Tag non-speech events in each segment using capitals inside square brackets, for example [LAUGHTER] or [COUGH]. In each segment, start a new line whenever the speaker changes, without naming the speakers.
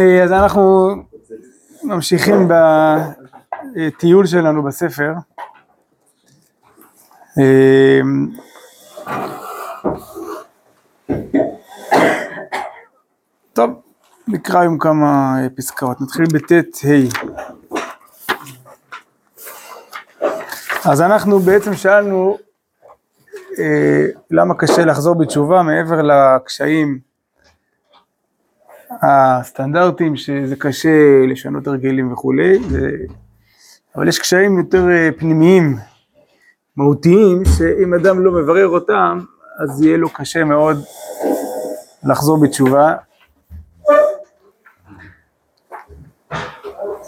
אה, אז אנחנו ממשיכים בטיול שלנו בספר. אה, טוב, נקרא היום כמה פסקאות, נתחיל בט' ה'. אז אנחנו בעצם שאלנו אה, למה קשה לחזור בתשובה מעבר לקשיים הסטנדרטיים שזה קשה לשנות הרגלים וכולי, ו... אבל יש קשיים יותר אה, פנימיים, מהותיים, שאם אדם לא מברר אותם, אז יהיה לו קשה מאוד לחזור בתשובה.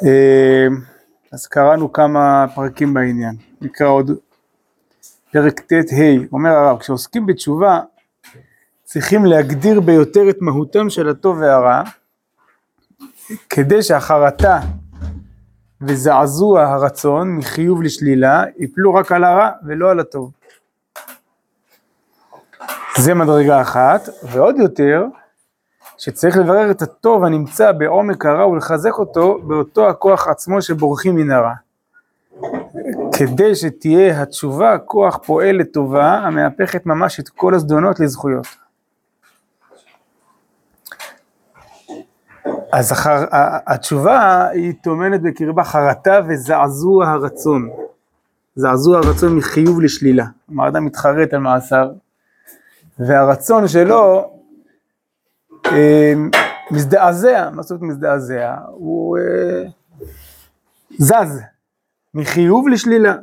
אה, אז קראנו כמה פרקים בעניין, נקרא עוד פרק ט' ה', אומר הרב, כשעוסקים בתשובה צריכים להגדיר ביותר את מהותם של הטוב והרע, כדי שהחרטה וזעזוע הרצון מחיוב לשלילה יפלו רק על הרע ולא על הטוב. זה מדרגה אחת, ועוד יותר, שצריך לברר את הטוב הנמצא בעומק הרע ולחזק אותו באותו הכוח עצמו שבורחים מן הרע. כדי שתהיה התשובה כוח פועל לטובה המהפכת ממש את כל הזדונות לזכויות. אז אחר, התשובה היא טומנת בקרבה חרטה וזעזוע הרצון. זעזוע הרצון מחיוב לשלילה. כלומר, אדם מתחרט על מעשיו, והרצון שלו אה, מזדעזע, מה זאת אומרת מזדעזע? הוא אה, זז מחיוב לשלילה.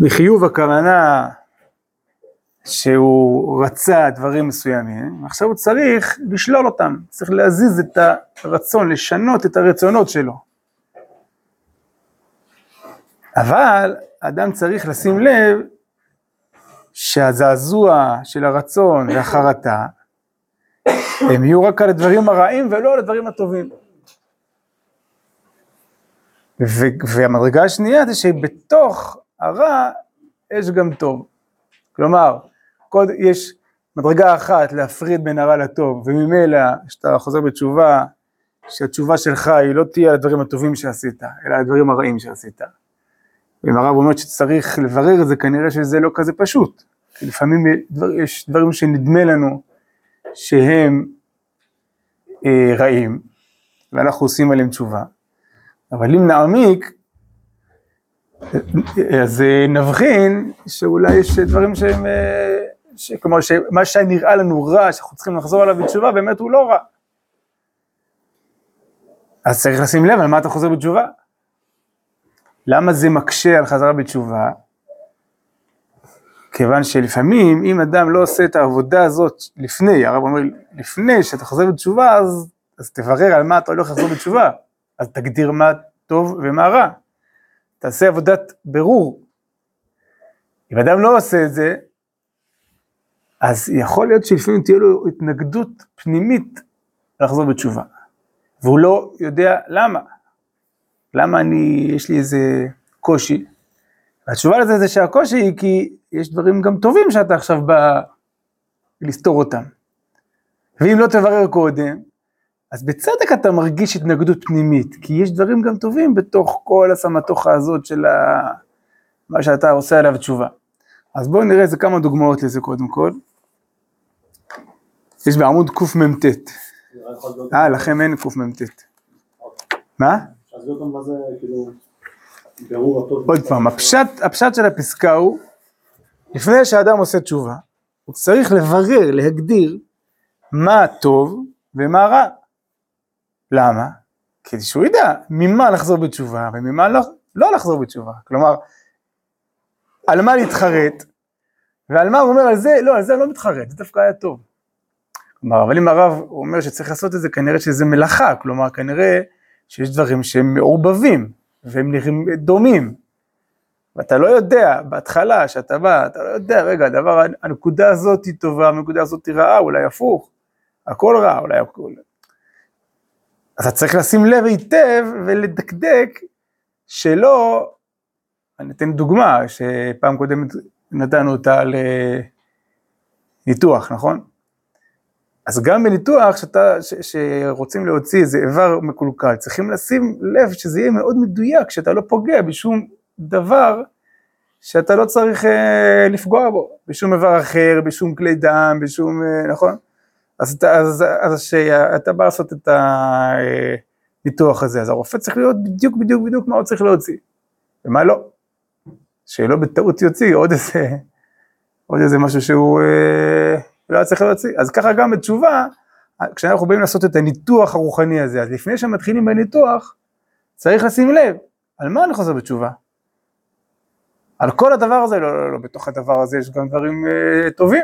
מחיוב הכוונה שהוא רצה דברים מסוימים, עכשיו הוא צריך לשלול אותם, צריך להזיז את הרצון, לשנות את הרצונות שלו. אבל אדם צריך לשים לב שהזעזוע של הרצון והחרטה הם יהיו רק על הדברים הרעים ולא על הדברים הטובים. והמדרגה השנייה זה שבתוך הרע יש גם טוב. כלומר, קוד, יש מדרגה אחת להפריד בין הרע לטוב, וממילא, כשאתה חוזר בתשובה, שהתשובה שלך היא לא תהיה על הדברים הטובים שעשית, אלא על הדברים הרעים שעשית. ואם הרב אומר שצריך לברר את זה, כנראה שזה לא כזה פשוט. כי לפעמים יש דברים שנדמה לנו שהם אה, רעים, ואנחנו עושים עליהם תשובה. אבל אם נעמיק, אז אה, נבחין שאולי יש דברים שהם, אה, ש... כלומר שמה שנראה לנו רע, שאנחנו צריכים לחזור עליו בתשובה, באמת הוא לא רע. אז צריך לשים לב על מה אתה חוזר בתשובה. למה זה מקשה על חזרה בתשובה? כיוון שלפעמים אם אדם לא עושה את העבודה הזאת לפני, הרב אומר, לפני שאתה חוזר בתשובה, אז, אז תברר על מה אתה הולך לחזור בתשובה, אז תגדיר מה טוב ומה רע. תעשה עבודת בירור. אם אדם לא עושה את זה, אז יכול להיות שלפעמים תהיה לו התנגדות פנימית לחזור בתשובה. והוא לא יודע למה. למה אני, יש לי איזה קושי. והתשובה לזה זה שהקושי היא כי יש דברים גם טובים שאתה עכשיו בא לסתור אותם. ואם לא תברר קודם, אז בצדק אתה מרגיש התנגדות פנימית, כי יש דברים גם טובים בתוך כל הסמטוחה הזאת של ה... מה שאתה עושה עליו תשובה. אז בואו נראה איזה כמה דוגמאות לזה קודם כל. יש בעמוד קמ"ט. אה, לכם אין קמ"ט. מה? עוד פעם, הפשט, של הפסקה הוא, לפני שאדם עושה תשובה, הוא צריך לברר, להגדיר מה טוב ומה רע. למה? כדי שהוא ידע ממה לחזור בתשובה וממה לא, לא לחזור בתשובה. כלומר, על מה להתחרט, ועל מה הוא אומר על זה, לא, על זה אני לא מתחרט, זה דווקא היה טוב. כלומר, אבל אם הרב אומר שצריך לעשות את זה, כנראה שזה מלאכה, כלומר, כנראה שיש דברים שהם מעורבבים, והם נראים דומים. ואתה לא יודע, בהתחלה, שאתה בא, אתה לא יודע, רגע, הדבר, הנקודה הזאת היא טובה, הנקודה הזאת היא רעה, אולי הפוך, הכל רע, אולי הכל... אז אתה צריך לשים לב היטב ולדקדק שלא, אני אתן דוגמה שפעם קודמת נתנו אותה לניתוח, נכון? אז גם בניתוח שאתה, ש, שרוצים להוציא איזה איבר מקולקל, צריכים לשים לב שזה יהיה מאוד מדויק, שאתה לא פוגע בשום דבר שאתה לא צריך אה, לפגוע בו, בשום איבר אחר, בשום כלי דם, בשום, אה, נכון? אז, אז, אז שאתה בא לעשות את הניתוח הזה, אז הרופא צריך להיות בדיוק בדיוק בדיוק מה הוא צריך להוציא, ומה לא. שלא בטעות יוציא עוד איזה, עוד איזה משהו שהוא אה, לא היה צריך להוציא. אז ככה גם בתשובה, כשאנחנו באים לעשות את הניתוח הרוחני הזה, אז לפני שמתחילים בניתוח, צריך לשים לב, על מה אני חוזר בתשובה? על כל הדבר הזה, לא, לא, לא, בתוך הדבר הזה יש גם דברים אה, טובים.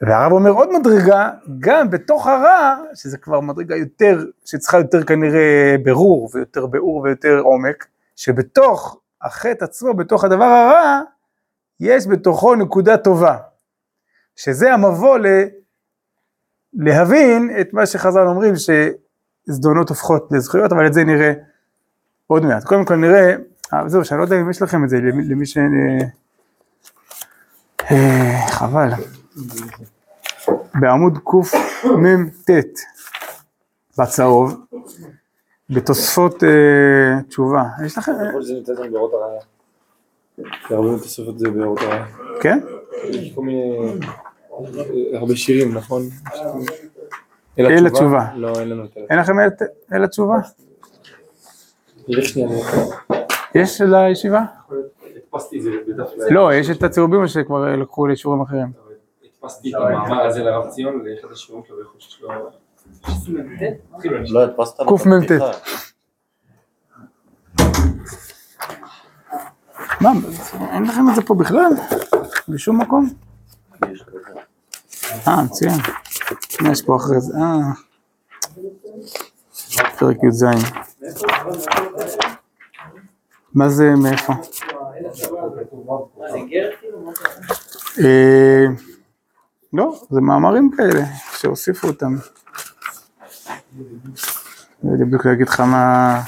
והרב אומר עוד מדרגה, גם בתוך הרע, שזה כבר מדרגה יותר, שצריכה יותר כנראה ברור, ויותר ביאור ויותר עומק, שבתוך החטא עצמו, בתוך הדבר הרע, יש בתוכו נקודה טובה, שזה המבוא ל... להבין את מה שחז"ל אומרים, שזדונות הופכות לזכויות, אבל את זה נראה עוד מעט. קודם כל נראה, אה, זהו, שאני לא יודע אם יש לכם את זה, למי ש... אה, חבל. בעמוד קמ"ט בצהוב, בתוספות אה, תשובה. יש לכם... כן?
יש כל מיני... הרבה שירים, נכון?
אל התשובה.
לא, אין לנו את
אין לכם אל התשובה? יש לישיבה? לא, יש את הצהובים שכבר לקחו לשיעורים אחרים.
הדפסתי את המאמר הזה לרב ציון לאחד השיעורים שלו ויכול שיש לו...
לא הדפסת
קמ"ט. מה, אין לכם את זה פה בכלל? בשום מקום? אה, מצוין. מה יש פה אחרי זה? אה. פרק י"ז. מה זה, מאיפה? אה, לא, זה מאמרים כאלה, שהוסיפו אותם. לא יודע בדיוק להגיד לך מה...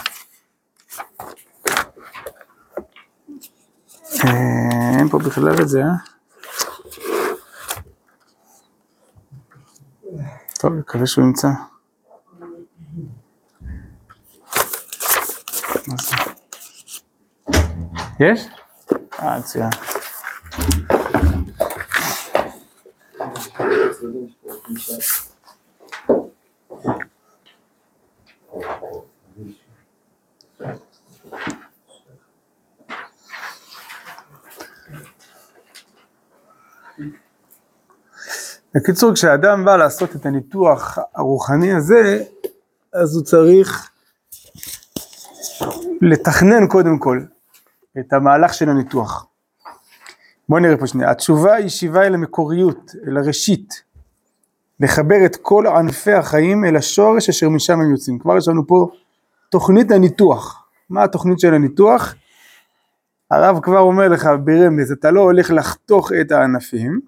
אה, אין פה בכלל את זה, אה? טוב, מקווה שהוא ימצא. יש? אה, מצוין. בקיצור, כשאדם בא לעשות את הניתוח הרוחני הזה, אז הוא צריך לתכנן קודם כל את המהלך של הניתוח. בואו נראה פה שנייה. התשובה היא שיבה אל המקוריות, אל הראשית. לחבר את כל ענפי החיים אל השורש אשר משם הם יוצאים. כבר יש לנו פה תוכנית הניתוח. מה התוכנית של הניתוח? הרב כבר אומר לך ברמז, אתה לא הולך לחתוך את הענפים,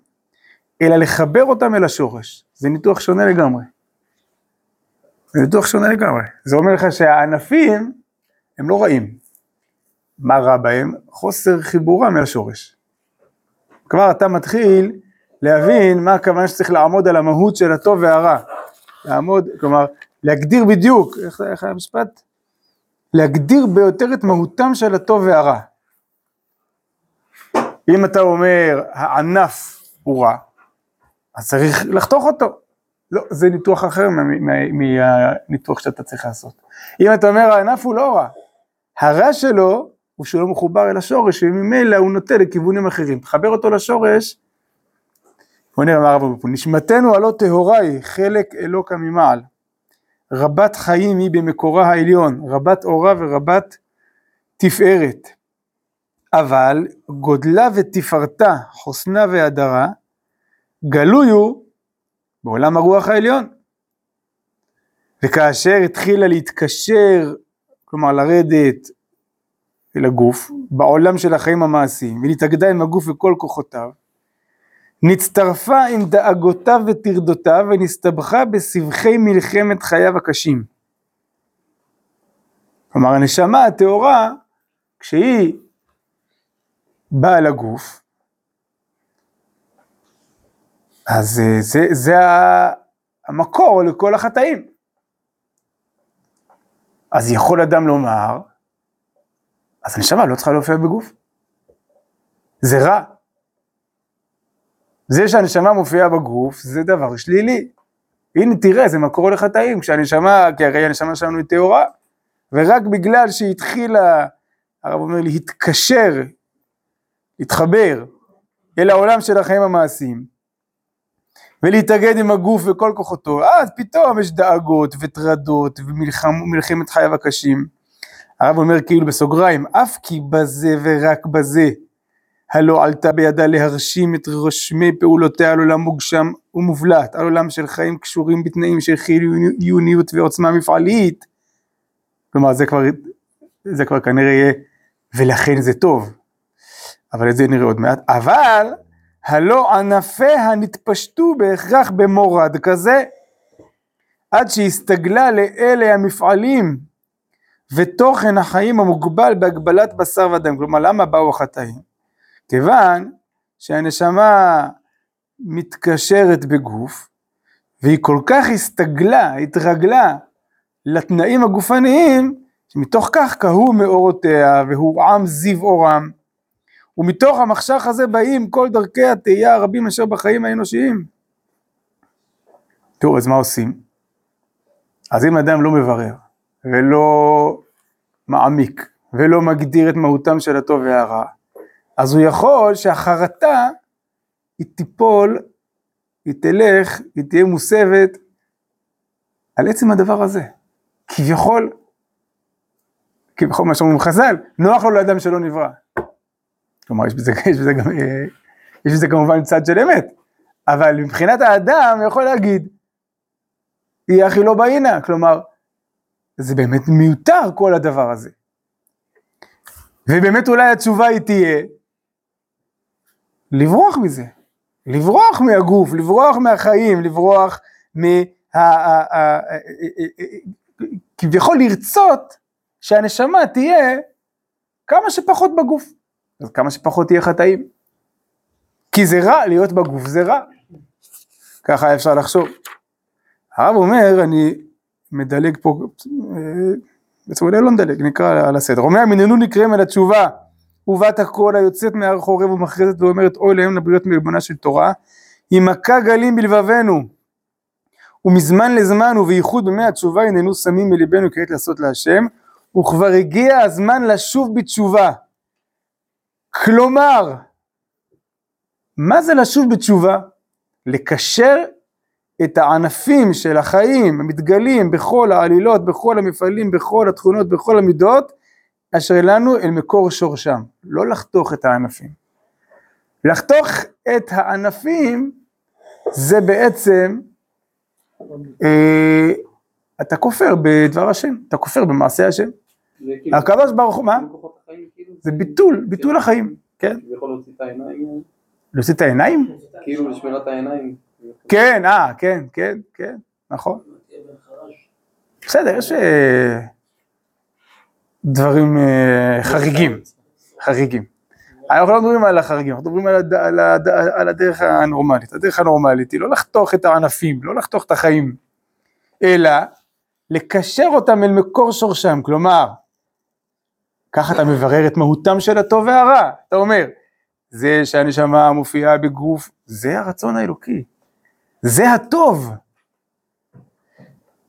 אלא לחבר אותם אל השורש. זה ניתוח שונה לגמרי. זה ניתוח שונה לגמרי. זה אומר לך שהענפים הם לא רעים. מה רע בהם? חוסר חיבורם אל השורש. כבר אתה מתחיל להבין מה הכוונה שצריך לעמוד על המהות של הטוב והרע. לעמוד, כלומר, להגדיר בדיוק, איך איך המשפט? להגדיר ביותר את מהותם של הטוב והרע. אם אתה אומר, הענף הוא רע, אז צריך לחתוך אותו. לא, זה ניתוח אחר מהניתוח שאתה צריך לעשות. אם אתה אומר, הענף הוא לא רע, הרע שלו הוא שהוא לא מחובר אל השורש, וממילא הוא נוטה לכיוונים אחרים. תחבר אותו לשורש, בוא נראה מה הרב פה, נשמתנו הלא טהורה היא, חלק אלוקה ממעל. רבת חיים היא במקורה העליון, רבת אורה ורבת תפארת. אבל גודלה ותפארתה, חוסנה והדרה, גלוי הוא בעולם הרוח העליון. וכאשר התחילה להתקשר, כלומר לרדת אל הגוף, בעולם של החיים המעשיים, ולהתאגדה עם הגוף וכל כוחותיו, נצטרפה עם דאגותיו וטרדותיו ונסתבכה בסבכי מלחמת חייו הקשים. כלומר הנשמה הטהורה, כשהיא באה לגוף, אז אה, זה, זה המקור לכל החטאים. אז יכול אדם לומר, אז הנשמה לא צריכה להופיע בגוף. זה רע. זה שהנשמה מופיעה בגוף זה דבר שלילי. הנה תראה זה מקור לחטאים, כשהנשמה, כי הרי הנשמה שלנו היא טהורה, ורק בגלל שהיא התחילה, הרב אומר להתקשר, להתחבר אל העולם של החיים המעשיים, ולהתאגד עם הגוף וכל כוחותו, אז פתאום יש דאגות וטרדות ומלחמת חייו הקשים. הרב אומר כאילו בסוגריים, אף כי בזה ורק בזה, הלא עלתה בידה להרשים את רושמי פעולותיה על עולם מוגשם ומובלט, על עולם של חיים קשורים בתנאים של חיוניות ועוצמה מפעלית. כלומר זה כבר, זה כבר כנראה יהיה, ולכן זה טוב. אבל את זה נראה עוד מעט. אבל הלא ענפיה נתפשטו בהכרח במורד כזה, עד שהסתגלה לאלה המפעלים ותוכן החיים המוגבל בהגבלת בשר ודם. כלומר, למה באו החטאים? כיוון שהנשמה מתקשרת בגוף, והיא כל כך הסתגלה, התרגלה לתנאים הגופניים, שמתוך כך קהו מאורותיה והוא עם זיו אורם. ומתוך המחשך הזה באים כל דרכי התהייה הרבים אשר בחיים האנושיים. תראו, אז מה עושים? אז אם אדם לא מברר, ולא מעמיק, ולא מגדיר את מהותם של הטוב והרע, אז הוא יכול שהחרטה היא תיפול, היא תלך, היא תהיה מוסבת על עצם הדבר הזה. כביכול, כביכול מה שאומרים חז"ל, נוח לו לאדם שלא נברא. כלומר, יש בזה, יש בזה, גם, יש בזה כמובן צד של אמת, אבל מבחינת האדם הוא יכול להגיד, יהיה אחי לא באינה, כלומר, זה באמת מיותר כל הדבר הזה. ובאמת אולי התשובה היא תהיה, לברוח מזה, לברוח מהגוף, לברוח מהחיים, לברוח מה... כביכול לרצות שהנשמה תהיה כמה שפחות בגוף. אז כמה שפחות תהיה חטאים. כי זה רע, להיות בגוף זה רע. ככה אפשר לחשוב. הרב אומר, אני מדלג פה, אה, בעצם אולי לא נדלג, נקרא על הסדר. אומר, מננו נקראים אל התשובה, ובת הכל היוצאת מהר חורב ומכרזת ואומרת, אוי להם לבריות מלבונה של תורה, היא מכה גלים בלבבנו. ומזמן לזמן ובייחוד במי התשובה הננו שמים מליבנו כעת לעשות להשם, וכבר הגיע הזמן לשוב בתשובה. כלומר, מה זה לשוב בתשובה? לקשר את הענפים של החיים המתגלים בכל העלילות, בכל המפעלים, בכל התכונות, בכל המידות, אשר לנו אל מקור שורשם, לא לחתוך את הענפים. לחתוך את הענפים זה בעצם, אה, אתה כופר בדבר השם, אתה כופר במעשה השם. כאילו- הקדוש ברוך הוא, מה? זה ביטול, ביטול החיים, כן.
יכול להוציא את העיניים?
להוציא את העיניים?
כאילו לשמירת העיניים.
כן, אה, כן, כן, כן, נכון. בסדר, יש אה, דברים אה, חריגים, חריגים. אנחנו לא מדברים על החריגים, אנחנו מדברים על, הד, על, הד, על הדרך הנורמלית. הדרך הנורמלית היא לא לחתוך את הענפים, לא לחתוך את החיים, אלא לקשר אותם אל מקור שורשם, כלומר, ככה אתה מברר את מהותם של הטוב והרע, אתה אומר, זה שהנשמה מופיעה בגוף, זה הרצון האלוקי, זה הטוב.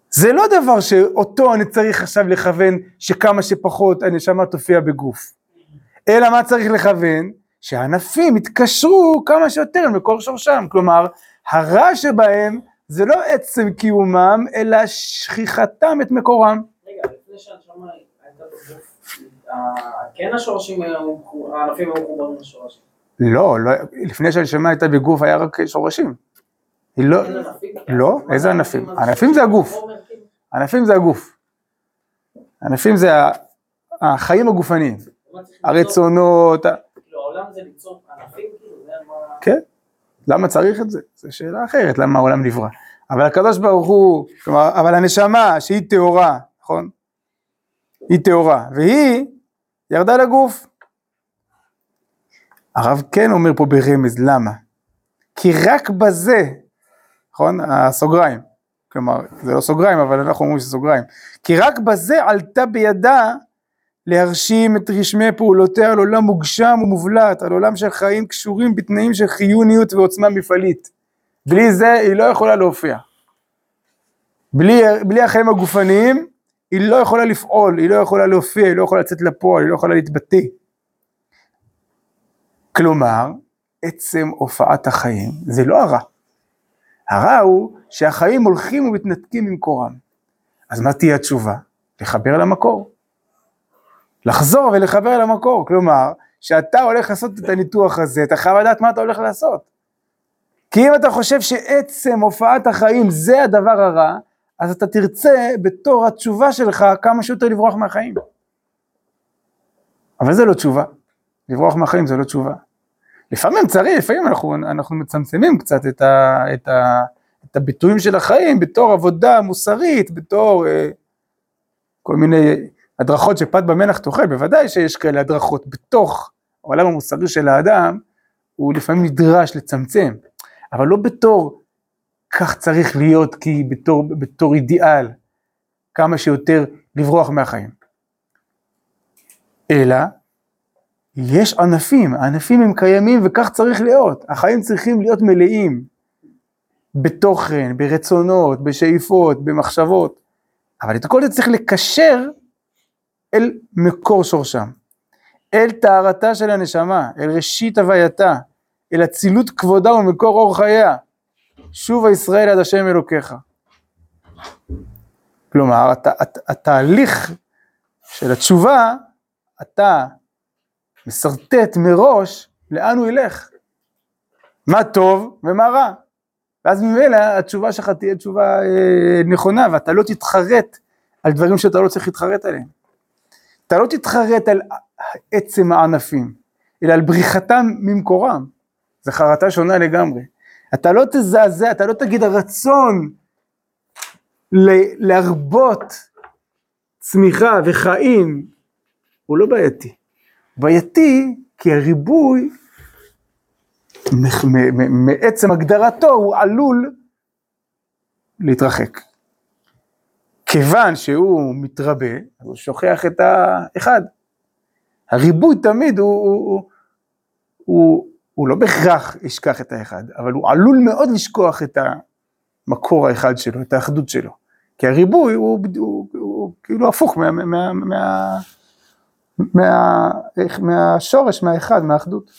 זה לא דבר שאותו אני צריך עכשיו לכוון שכמה שפחות הנשמה תופיע בגוף, אלא מה צריך לכוון? שהענפים יתקשרו כמה שיותר למקור שורשם, כלומר הרע שבהם זה לא עצם קיומם, אלא שכיחתם את מקורם.
רגע, לפני שהנשמה כן השורשים, הענפים היו מחוברים לשורשים.
לא, לא, לפני שהנשמה הייתה בגוף היה רק שורשים. היא לא, לא, איזה ענפים? ענפים זה הגוף. ענפים זה הגוף. ענפים זה החיים הגופניים. הרצונות.
כאילו העולם זה ליצור ענפים כאילו.
כן. למה צריך את זה? זו שאלה אחרת, למה העולם נברא. אבל הקדוש ברוך הוא, כלומר, אבל הנשמה שהיא טהורה, נכון? היא טהורה, והיא ירדה לגוף. הרב כן אומר פה ברמז, למה? כי רק בזה, נכון? הסוגריים, כלומר, זה לא סוגריים, אבל אנחנו אומרים שזה סוגריים, כי רק בזה עלתה בידה להרשים את רשמי פעולותיה על עולם מוגשם ומובלט, על עולם של חיים קשורים בתנאים של חיוניות ועוצמה מפעלית. בלי זה היא לא יכולה להופיע. בלי, בלי החיים הגופניים, היא לא יכולה לפעול, היא לא יכולה להופיע, היא לא יכולה לצאת לפועל, היא לא יכולה להתבטא. כלומר, עצם הופעת החיים זה לא הרע. הרע הוא שהחיים הולכים ומתנתקים ממקורם. אז מה תהיה התשובה? לחבר למקור. לחזור ולחבר למקור. כלומר, כשאתה הולך לעשות את הניתוח הזה, אתה חייב לדעת מה אתה הולך לעשות. כי אם אתה חושב שעצם הופעת החיים זה הדבר הרע, אז אתה תרצה בתור התשובה שלך כמה שיותר לברוח מהחיים. אבל זה לא תשובה. לברוח מהחיים זה לא תשובה. לפעמים צריך, לפעמים אנחנו, אנחנו מצמצמים קצת את, ה, את, ה, את הביטויים של החיים בתור עבודה מוסרית, בתור אה, כל מיני הדרכות שפת במלח תאכל, בוודאי שיש כאלה הדרכות בתוך העולם המוסרי של האדם, הוא לפעמים נדרש לצמצם, אבל לא בתור כך צריך להיות כי בתור, בתור אידיאל, כמה שיותר לברוח מהחיים. אלא יש ענפים, הענפים הם קיימים וכך צריך להיות, החיים צריכים להיות מלאים בתוכן, ברצונות, בשאיפות, במחשבות, אבל את כל זה צריך לקשר אל מקור שורשם, אל טהרתה של הנשמה, אל ראשית הווייתה, אל אצילות כבודה ומקור אור חייה. שובה ישראל עד השם אלוקיך. כלומר, הת, הת, התהליך של התשובה, אתה משרטט מראש לאן הוא ילך. מה טוב ומה רע. ואז ממילא התשובה שלך תהיה תשובה אה, נכונה, ואתה לא תתחרט על דברים שאתה לא צריך להתחרט עליהם. אתה לא תתחרט על עצם הענפים, אלא על בריחתם ממקורם. זו חרטה שונה לגמרי. אתה לא תזעזע, אתה לא תגיד הרצון להרבות צמיחה וחיים, הוא לא בעייתי. בעייתי כי הריבוי מעצם הגדרתו הוא עלול להתרחק. כיוון שהוא מתרבה, הוא שוכח את האחד. הריבוי תמיד הוא, הוא, הוא, הוא לא בהכרח ישכח את האחד, אבל הוא עלול מאוד לשכוח את המקור האחד שלו, את האחדות שלו. כי הריבוי הוא, הוא, הוא, הוא כאילו הפוך מה, מה, מה, מה, מה, מהשורש, מהאחד, מהאחדות.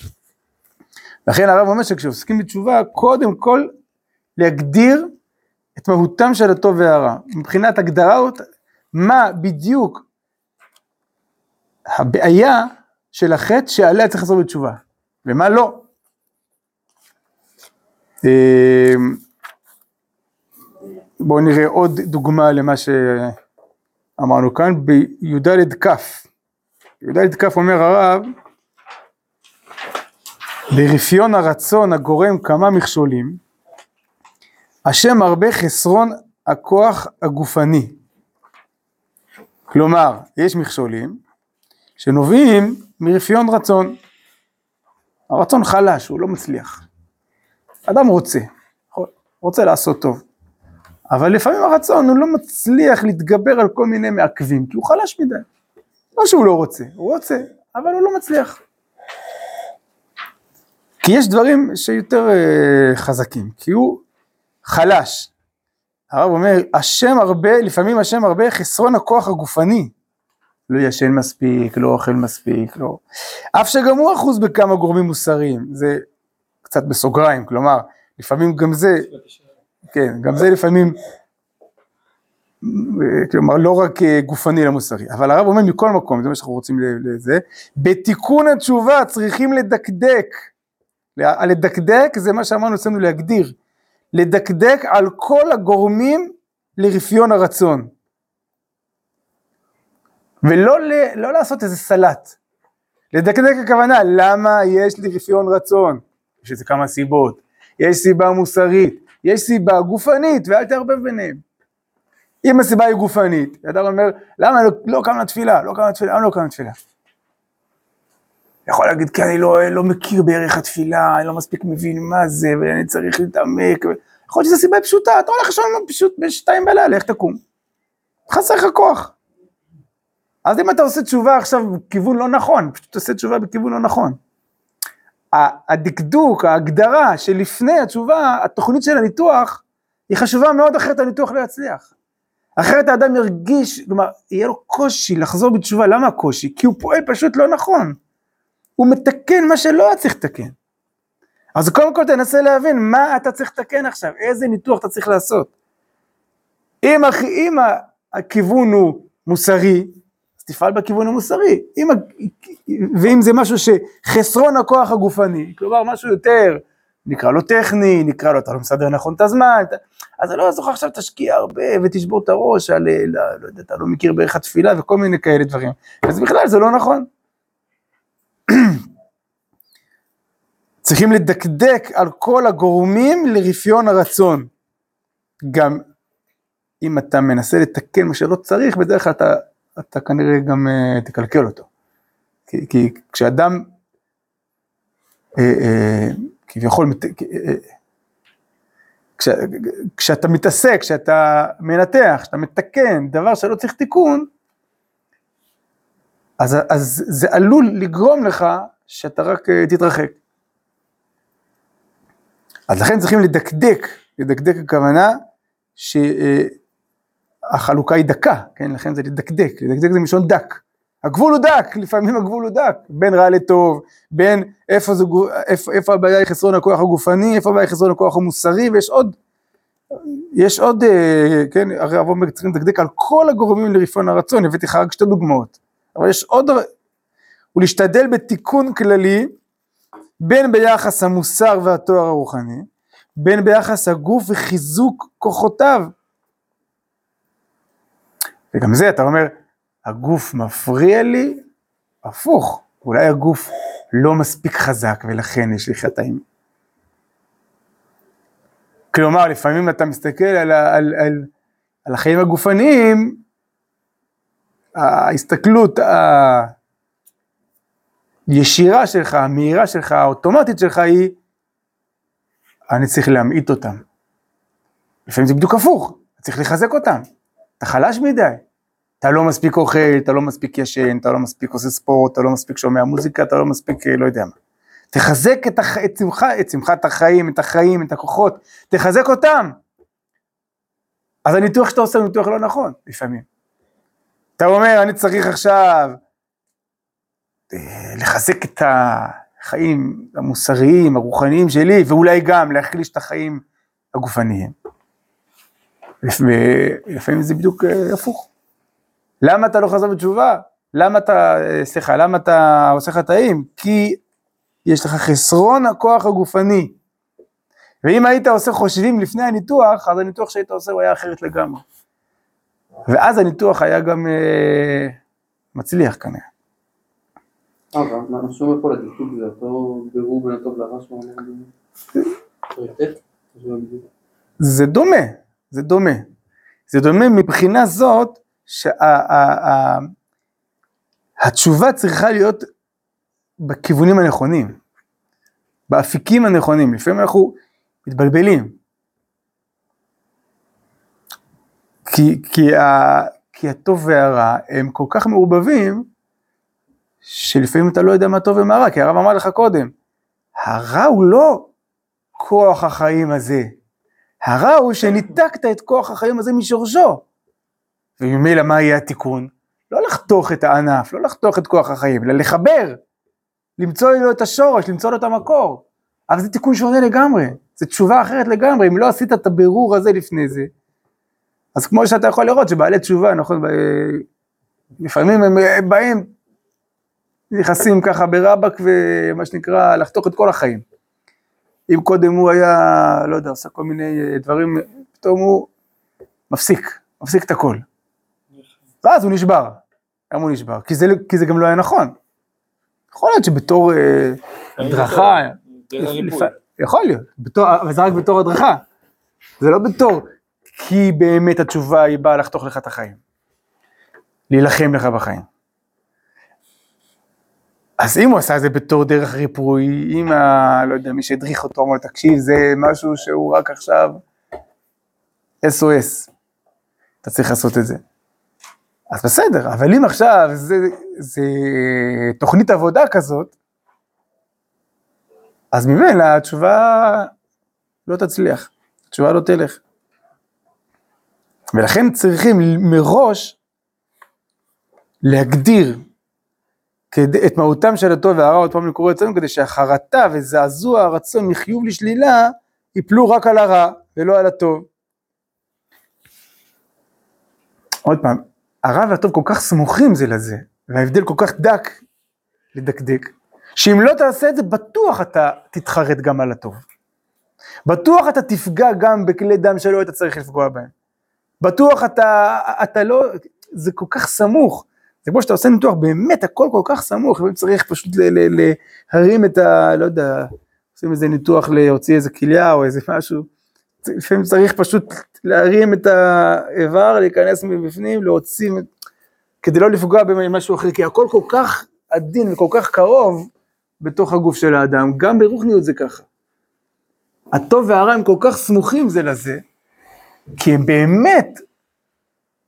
לכן הרב אומר שכשעוסקים בתשובה, קודם כל להגדיר את מהותם של הטוב והרע. מבחינת הגדרות, מה בדיוק הבעיה של החטא שעליה צריך לחזור בתשובה, ומה לא. אמ, בואו נראה עוד דוגמה למה שאמרנו כאן, בי"ד כ', י"ד כ' אומר הרב, ברפיון הרצון הגורם כמה מכשולים, השם הרבה חסרון הכוח הגופני. כלומר, יש מכשולים שנובעים מרפיון רצון. הרצון חלש, הוא לא מצליח. אדם רוצה, רוצה לעשות טוב, אבל לפעמים הרצון הוא לא מצליח להתגבר על כל מיני מעכבים, כי הוא חלש מדי. לא שהוא לא רוצה, הוא רוצה, אבל הוא לא מצליח. כי יש דברים שיותר uh, חזקים, כי הוא חלש. הרב אומר, השם הרבה, לפעמים השם הרבה חסרון הכוח הגופני. לא ישן מספיק, לא אוכל מספיק, לא... אף שגם הוא אחוז בכמה גורמים מוסריים, זה קצת בסוגריים, כלומר, לפעמים גם זה, כן, גם זה לפעמים, כלומר, לא רק גופני אלא מוסרי, אבל הרב אומר מכל מקום, זה מה שאנחנו רוצים לזה, בתיקון התשובה צריכים לדקדק, לדקדק זה מה שאמרנו אצלנו להגדיר, לדקדק על כל הגורמים לרפיון הרצון. ולא ל, לא לעשות איזה סלט. לדקדק הכוונה, למה יש לי רפיון רצון? יש לזה כמה סיבות. יש סיבה מוסרית, יש סיבה גופנית, ואל תערבב ביניהם. אם הסיבה היא גופנית, אדם אומר, למה לא, לא קם לתפילה? לא קם לתפילה, למה לא קם לתפילה? יכול להגיד, כי אני לא, לא מכיר בערך התפילה, אני לא מספיק מבין מה זה, ואני צריך להתעמק. יכול להיות שזו סיבה פשוטה, אתה הולך לישון פשוט בשתיים בלילה, איך תקום? חסר לך כוח. אז אם אתה עושה תשובה עכשיו בכיוון לא נכון, פשוט עושה תשובה בכיוון לא נכון. הדקדוק, ההגדרה שלפני התשובה, התוכנית של הניתוח, היא חשובה מאוד, אחרת הניתוח לא יצליח. אחרת האדם ירגיש, כלומר, יהיה לו קושי לחזור בתשובה, למה הקושי? כי הוא פועל פשוט לא נכון. הוא מתקן מה שלא היה צריך לתקן. אז קודם כל תנסה להבין מה אתה צריך לתקן עכשיו, איזה ניתוח אתה צריך לעשות. אם, אם הכיוון הוא מוסרי, תפעל בכיוון המוסרי. אם, ואם זה משהו שחסרון הכוח הגופני, כלומר משהו יותר, נקרא לו טכני, נקרא לו אתה לא מסדר נכון את הזמן, אז אני לא זוכר עכשיו תשקיע הרבה ותשבור את הראש על, לא, לא יודע, אתה לא מכיר בערך התפילה וכל מיני כאלה דברים. אז בכלל זה לא נכון. [CLEARS THROAT] צריכים לדקדק על כל הגורמים לרפיון הרצון. גם אם אתה מנסה לתקן מה שלא צריך, בדרך כלל אתה, אתה כנראה גם uh, תקלקל אותו. כי, כי כשאדם uh, uh, כביכול, כש, כשאתה מתעסק, כשאתה מנתח, כשאתה מתקן דבר שלא צריך תיקון, אז, אז זה עלול לגרום לך שאתה רק תתרחק. אז לכן צריכים לדקדק, לדקדק הכוונה שהחלוקה היא דקה, כן? לכן זה לדקדק, לדקדק זה מלשון דק. הגבול הוא דק, לפעמים הגבול הוא דק, בין רע לטוב, בין איפה, זה, איפה, איפה הבעיה היא חסרון הכוח הגופני, איפה הבעיה היא חסרון הכוח המוסרי, ויש עוד, יש עוד, אה, כן, הרי הרב אומר צריכים לדקדק על כל הגורמים לרפון הרצון, הבאתי לך רק שתי דוגמאות, אבל יש עוד, ולהשתדל בתיקון כללי, בין ביחס המוסר והתואר הרוחני, בין ביחס הגוף וחיזוק כוחותיו. וגם זה, אתה אומר, הגוף מפריע לי, הפוך, אולי הגוף לא מספיק חזק ולכן יש לי חטאים. כלומר, לפעמים אתה מסתכל על, על, על, על החיים הגופניים, ההסתכלות הישירה שלך, המהירה שלך, האוטומטית שלך היא, אני צריך להמעיט אותם. לפעמים זה בדיוק הפוך, צריך לחזק אותם. אתה חלש מדי, אתה לא מספיק אוכל, אתה לא מספיק ישן, אתה לא מספיק עושה ספורט, אתה לא מספיק שומע מוזיקה, אתה לא מספיק אה, לא יודע מה. תחזק את, הח... את, שמחה, את שמחת החיים, את החיים, את הכוחות, תחזק אותם. אז הניתוח שאתה עושה הוא ניתוח לא נכון, לפעמים. אתה אומר, אני צריך עכשיו אה, לחזק את החיים המוסריים, הרוחניים שלי, ואולי גם להחליש את החיים הגופניים. ולפעמים זה בדיוק אה, הפוך. למה אתה לא חזר בתשובה? למה אתה, סליחה, למה אתה עושה חטאים? כי יש לך חסרון הכוח הגופני. ואם היית עושה חושבים לפני הניתוח, אז הניתוח שהיית עושה הוא היה אחרת לגמרי. ואז הניתוח היה גם אה, מצליח כנראה.
אה, מה שאומר פה לדקדוק זה אותו בירור בין הטוב לרע
זה דומה, זה דומה. זה דומה מבחינה זאת שהתשובה צריכה להיות בכיוונים הנכונים, באפיקים הנכונים, לפעמים אנחנו מתבלבלים. כי, כי, ה, כי הטוב והרע הם כל כך מעורבבים, שלפעמים אתה לא יודע מה טוב ומה רע, כי הרב אמר לך קודם, הרע הוא לא כוח החיים הזה, הרע הוא שניתקת את כוח החיים הזה משורשו. וממילא מה יהיה התיקון? לא לחתוך את הענף, לא לחתוך את כוח החיים, אלא לחבר, למצוא לו את השורש, למצוא לו את המקור. אבל זה תיקון שונה לגמרי, זו תשובה אחרת לגמרי, אם לא עשית את הבירור הזה לפני זה. אז כמו שאתה יכול לראות שבעלי תשובה, נכון, לפעמים הם באים, נכנסים ככה ברבק ומה שנקרא, לחתוך את כל החיים. אם קודם הוא היה, לא יודע, עושה כל מיני דברים, פתאום הוא מפסיק, מפסיק את הכל. ואז הוא נשבר. למה הוא נשבר? כי זה, כי זה גם לא היה נכון. יכול להיות שבתור אה, הדרכה, יכול להיות, בתור, אבל זה רק בתור הדרכה. זה לא בתור, כי באמת התשובה היא באה לחתוך לך את החיים. להילחם לך בחיים. אז אם הוא עשה את זה בתור דרך ריפוי, אם ה... לא יודע, מי שהדריך אותו אמר תקשיב, זה משהו שהוא רק עכשיו SOS, אתה צריך לעשות את זה. אז בסדר, אבל אם עכשיו זה, זה תוכנית עבודה כזאת, אז ממילא התשובה לא תצליח, התשובה לא תלך. ולכן צריכים מראש להגדיר את מהותם של הטוב והרע, עוד פעם לקרוא אצלנו, כדי שהחרטה וזעזוע הרצון מחיוב לשלילה, יפלו רק על הרע ולא על הטוב. עוד פעם, הרע והטוב כל כך סמוכים זה לזה, וההבדל כל כך דק לדקדק, שאם לא תעשה את זה, בטוח אתה תתחרט גם על הטוב. בטוח אתה תפגע גם בכלי דם שלא היית צריך לפגוע בהם. בטוח אתה, אתה לא, זה כל כך סמוך. זה כמו שאתה עושה ניתוח, באמת הכל כל כך סמוך, וצריך פשוט להרים את ה... לא יודע, עושים איזה ניתוח להוציא איזה כליה או איזה משהו. לפעמים צריך פשוט להרים את האיבר, להיכנס מבפנים, להוציא, כדי לא לפגוע במשהו אחר, כי הכל כל כך עדין וכל כך קרוב בתוך הגוף של האדם, גם ברוחניות זה ככה. הטוב והרע הם כל כך סמוכים זה לזה, כי הם באמת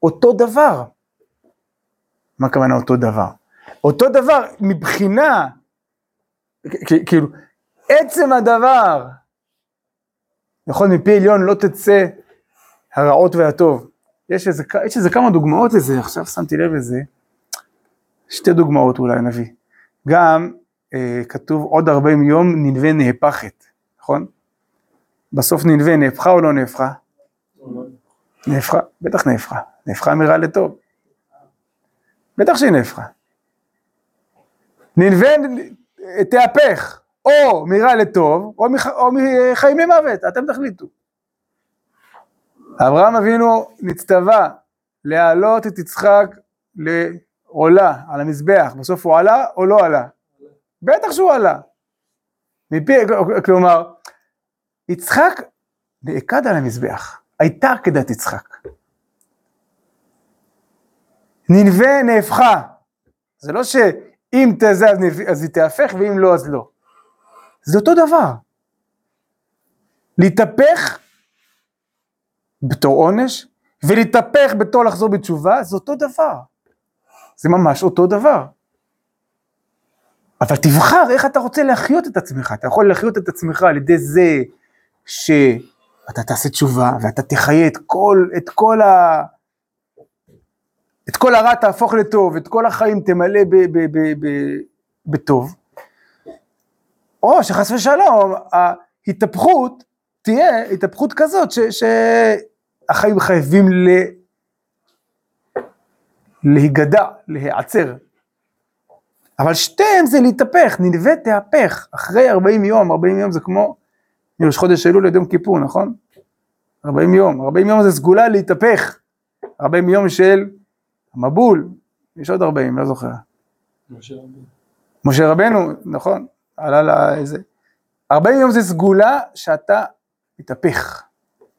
אותו דבר. מה הכוונה אותו דבר? אותו דבר מבחינה, כאילו, עצם הדבר, נכון, מפי עליון לא תצא הרעות והטוב. יש איזה, יש איזה כמה דוגמאות לזה, עכשיו שמתי לב לזה, שתי דוגמאות אולי נביא. גם אה, כתוב עוד 40 יום ננבה נהפכת, נכון? בסוף ננבה נהפכה או לא נהפכה? נהפכה, בטח נהפכה, נהפכה מרע לטוב. בטח שהיא נהפכה. ננבה תהפך, או מרע לטוב, או, מח, או מחיים למוות, אתם תחליטו. אברהם אבינו נצטווה להעלות את יצחק לעולה על המזבח, בסוף הוא עלה או לא עלה? בטח שהוא עלה. מפי, כלומר, יצחק נעקד על המזבח, הייתה עקדת יצחק. ננבה נהפכה, זה לא שאם תזז אז היא תהפך ואם לא אז לא. זה אותו דבר. להתהפך בתור עונש ולהתהפך בתור לחזור בתשובה זה אותו דבר. זה ממש אותו דבר. אבל תבחר איך אתה רוצה להחיות את עצמך, אתה יכול להחיות את עצמך על ידי זה שאתה תעשה תשובה ואתה תחיה את כל, את כל ה... את כל הרע תהפוך לטוב, את כל החיים תמלא בטוב, או שחס ושלום ההתהפכות תהיה התהפכות כזאת שהחיים חייבים ל... להיגדע, להיעצר. אבל שתיהם זה להתהפך, נלווה תהפך, אחרי 40 יום, 40 יום זה כמו מראש חודש אלול עד יום כיפור, נכון? 40 יום, 40 יום זה סגולה להתהפך, 40 יום של המבול, יש עוד 40, לא זוכר. משה רבנו. משה רבנו, נכון, עלה לאיזה... 40 יום זה סגולה שאתה מתהפך.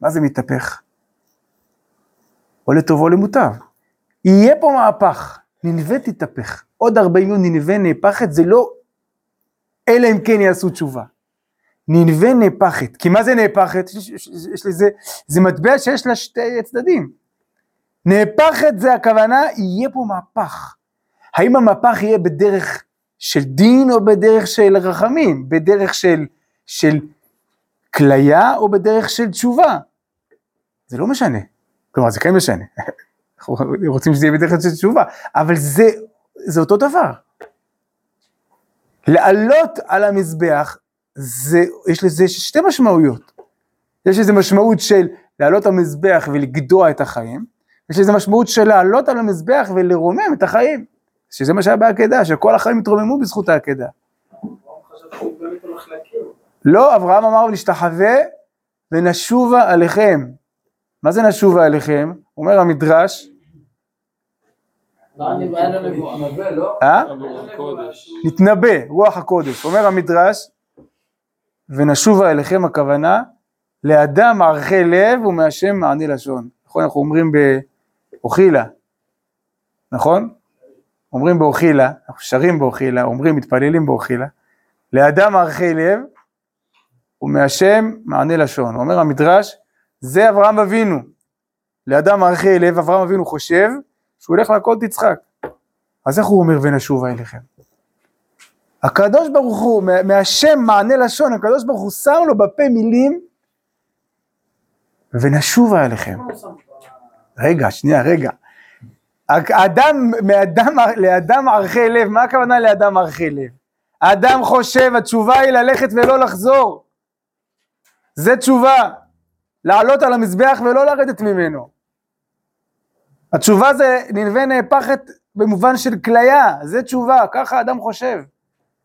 מה זה מתהפך? או לטוב או למוטב. יהיה פה מהפך, ננבה תתהפך. עוד 40 יום ננבה נהפכת, זה לא אלא אם כן יעשו תשובה. ננבה נהפכת, כי מה זה נהפכת? יש, יש, יש לזה, זה מטבע שיש לה שתי צדדים. נהפכת זה הכוונה, יהיה פה מהפך. האם המהפך יהיה בדרך של דין או בדרך של רחמים, בדרך של, של כליה או בדרך של תשובה? זה לא משנה. כלומר, זה כן משנה. אנחנו רוצים שזה יהיה בדרך של תשובה, אבל זה, זה אותו דבר. לעלות על המזבח, זה, יש לזה שתי משמעויות. יש לזה משמעות של לעלות על המזבח ולגדוע את החיים, יש לזה משמעות של לעלות על המזבח ולרומם את החיים, שזה מה שהיה בעקדה, שכל החיים התרוממו בזכות העקדה. לא, אברהם אמר ונשתחווה ונשובה עליכם. מה זה נשובה עליכם? אומר המדרש. אה? נתנבא, רוח הקודש. אומר המדרש, ונשובה אליכם הכוונה, לאדם ערכי לב ומהשם מעני לשון. נכון, אנחנו אומרים ב... אוכילה, נכון? אומרים באוכילה, אנחנו שרים באוכילה, אומרים, מתפללים באוכילה, לאדם ערכי לב, ומהשם מענה לשון. אומר המדרש, זה אברהם אבינו. לאדם ערכי לב, אברהם אבינו חושב שהוא הולך להכות יצחק. אז איך הוא אומר ונשובה אליכם? הקדוש ברוך הוא, מהשם מענה לשון, הקדוש ברוך הוא שם לו בפה מילים ונשובה אליכם. רגע, שנייה, רגע. אדם, מאדם, לאדם ערכי לב, מה הכוונה לאדם ערכי לב? האדם חושב, התשובה היא ללכת ולא לחזור. זה תשובה. לעלות על המזבח ולא לרדת ממנו. התשובה זה נלווה נהפכת במובן של כליה, זה תשובה, ככה האדם חושב.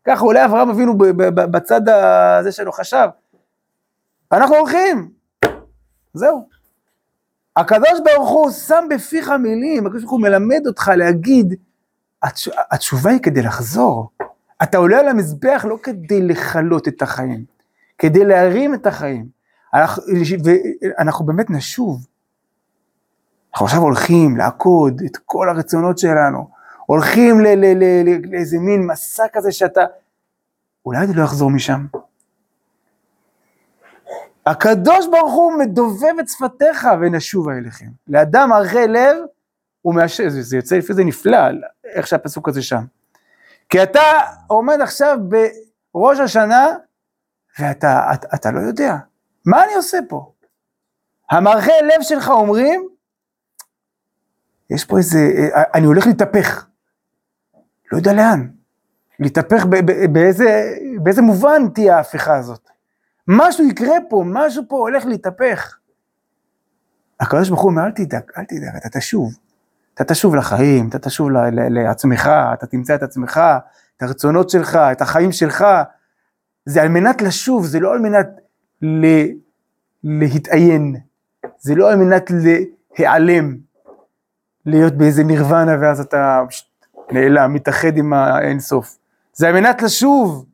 ככה אולי אברהם אבינו בצד הזה שלו חשב. אנחנו הולכים, זהו. הקדוש ברוך הוא שם בפיך מילים, הקדוש ברוך הוא מלמד אותך להגיד, התשובה היא כדי לחזור. אתה עולה על המזבח לא כדי לכלות את החיים, כדי להרים את החיים. אנחנו, ואנחנו באמת נשוב. אנחנו עכשיו הולכים לעקוד את כל הרצונות שלנו, הולכים לאיזה מין מסע כזה שאתה, אולי אני לא אחזור משם. הקדוש ברוך הוא מדובב את שפתיך ונשובה אליכם. לאדם ערכי לב, הוא מאשר, זה, זה יוצא לפי זה נפלא, איך שהפסוק הזה שם. כי אתה עומד עכשיו בראש השנה, ואתה אתה, אתה לא יודע, מה אני עושה פה? המערכי לב שלך אומרים, יש פה איזה, אני הולך להתהפך. לא יודע לאן. להתהפך באיזה, באיזה מובן תהיה ההפיכה הזאת. משהו יקרה פה, משהו פה הולך להתהפך. הקדוש ברוך הוא אומר, אל תדאג, אל תדאג, אתה תשוב. אתה תשוב לחיים, אתה תשוב לעצמך, אתה תמצא את עצמך, את הרצונות שלך, את החיים שלך. זה על מנת לשוב, זה לא על מנת ל... להתעיין, זה לא על מנת להיעלם, להיות באיזה נירוונה ואז אתה נעלם, מתאחד עם האינסוף. זה על מנת לשוב.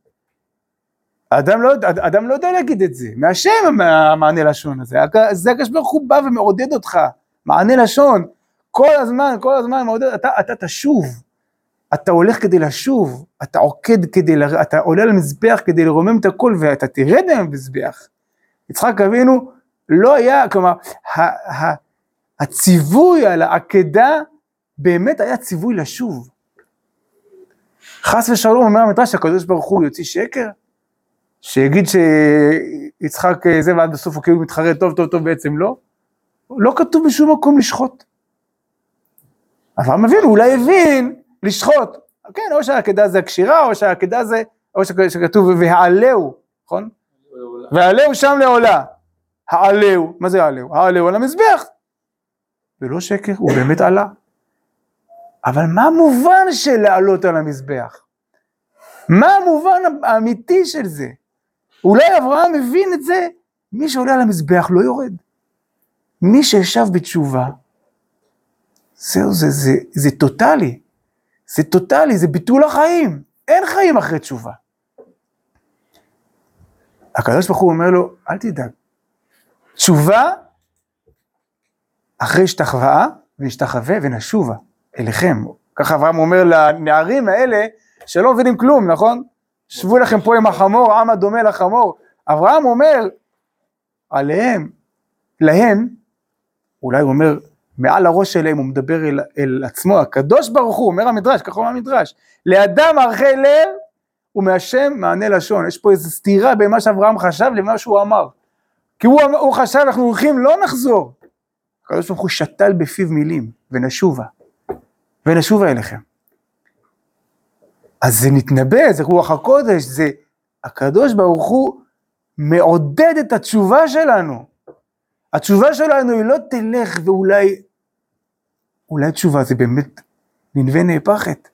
האדם לא, אדם לא יודע להגיד את זה, מהשם המענה לשון הזה, זה הקדוש ברוך הוא בא ומעודד אותך, מענה לשון, כל הזמן, כל הזמן מעודד, אתה, אתה תשוב, אתה הולך כדי לשוב, אתה עוקד כדי, אתה עולה למזבח כדי לרומם את הכל ואתה תרד מהמזבח. יצחק אבינו לא היה, כלומר, הציווי על העקדה באמת היה ציווי לשוב. חס ושלום אומר המדרש הקדוש ברוך הוא יוציא שקר, שיגיד שיצחק זה ועד בסוף הוא כאילו מתחרט טוב טוב טוב בעצם לא, לא כתוב בשום מקום לשחוט. אברהם אבינו אולי הבין לשחוט, כן, או שהעקדה זה הקשירה, או שהעקדה זה, או שכתוב והעלהו, נכון? והעלהו שם לעולה. העלהו, מה זה העלהו? העלהו על המזבח. זה לא שקר, הוא באמת עלה. אבל מה המובן של לעלות על המזבח? מה המובן האמיתי של זה? אולי אברהם מבין את זה, מי שעולה על המזבח לא יורד. מי שישב בתשובה, זהו, זה, זה, זה, טוטאלי. זה טוטאלי, זה ביטול החיים. אין חיים אחרי תשובה. הקדוש ברוך הוא אומר לו, אל תדאג. תשובה אחרי השתחוואה והשתחווה ונשובה אליכם. ככה אברהם אומר לנערים האלה שלא מבינים כלום, נכון? שבו לכם פה עם החמור, עם הדומה לחמור. אברהם אומר עליהם, להם, אולי הוא אומר מעל הראש שלהם, הוא מדבר אל, אל עצמו, הקדוש ברוך הוא, אומר המדרש, ככה אומר המדרש, לאדם ערכי לב ומהשם מענה לשון. יש פה איזו סתירה בין מה שאברהם חשב למה שהוא אמר. כי הוא, הוא חשב, אנחנו הולכים, לא נחזור. הקדוש ברוך הוא שתל בפיו מילים, ונשובה, ונשובה אליכם. אז זה נתנבא, זה רוח הקודש, זה הקדוש ברוך הוא מעודד את התשובה שלנו. התשובה שלנו היא לא תלך ואולי, אולי תשובה זה באמת ננבה נהפכת.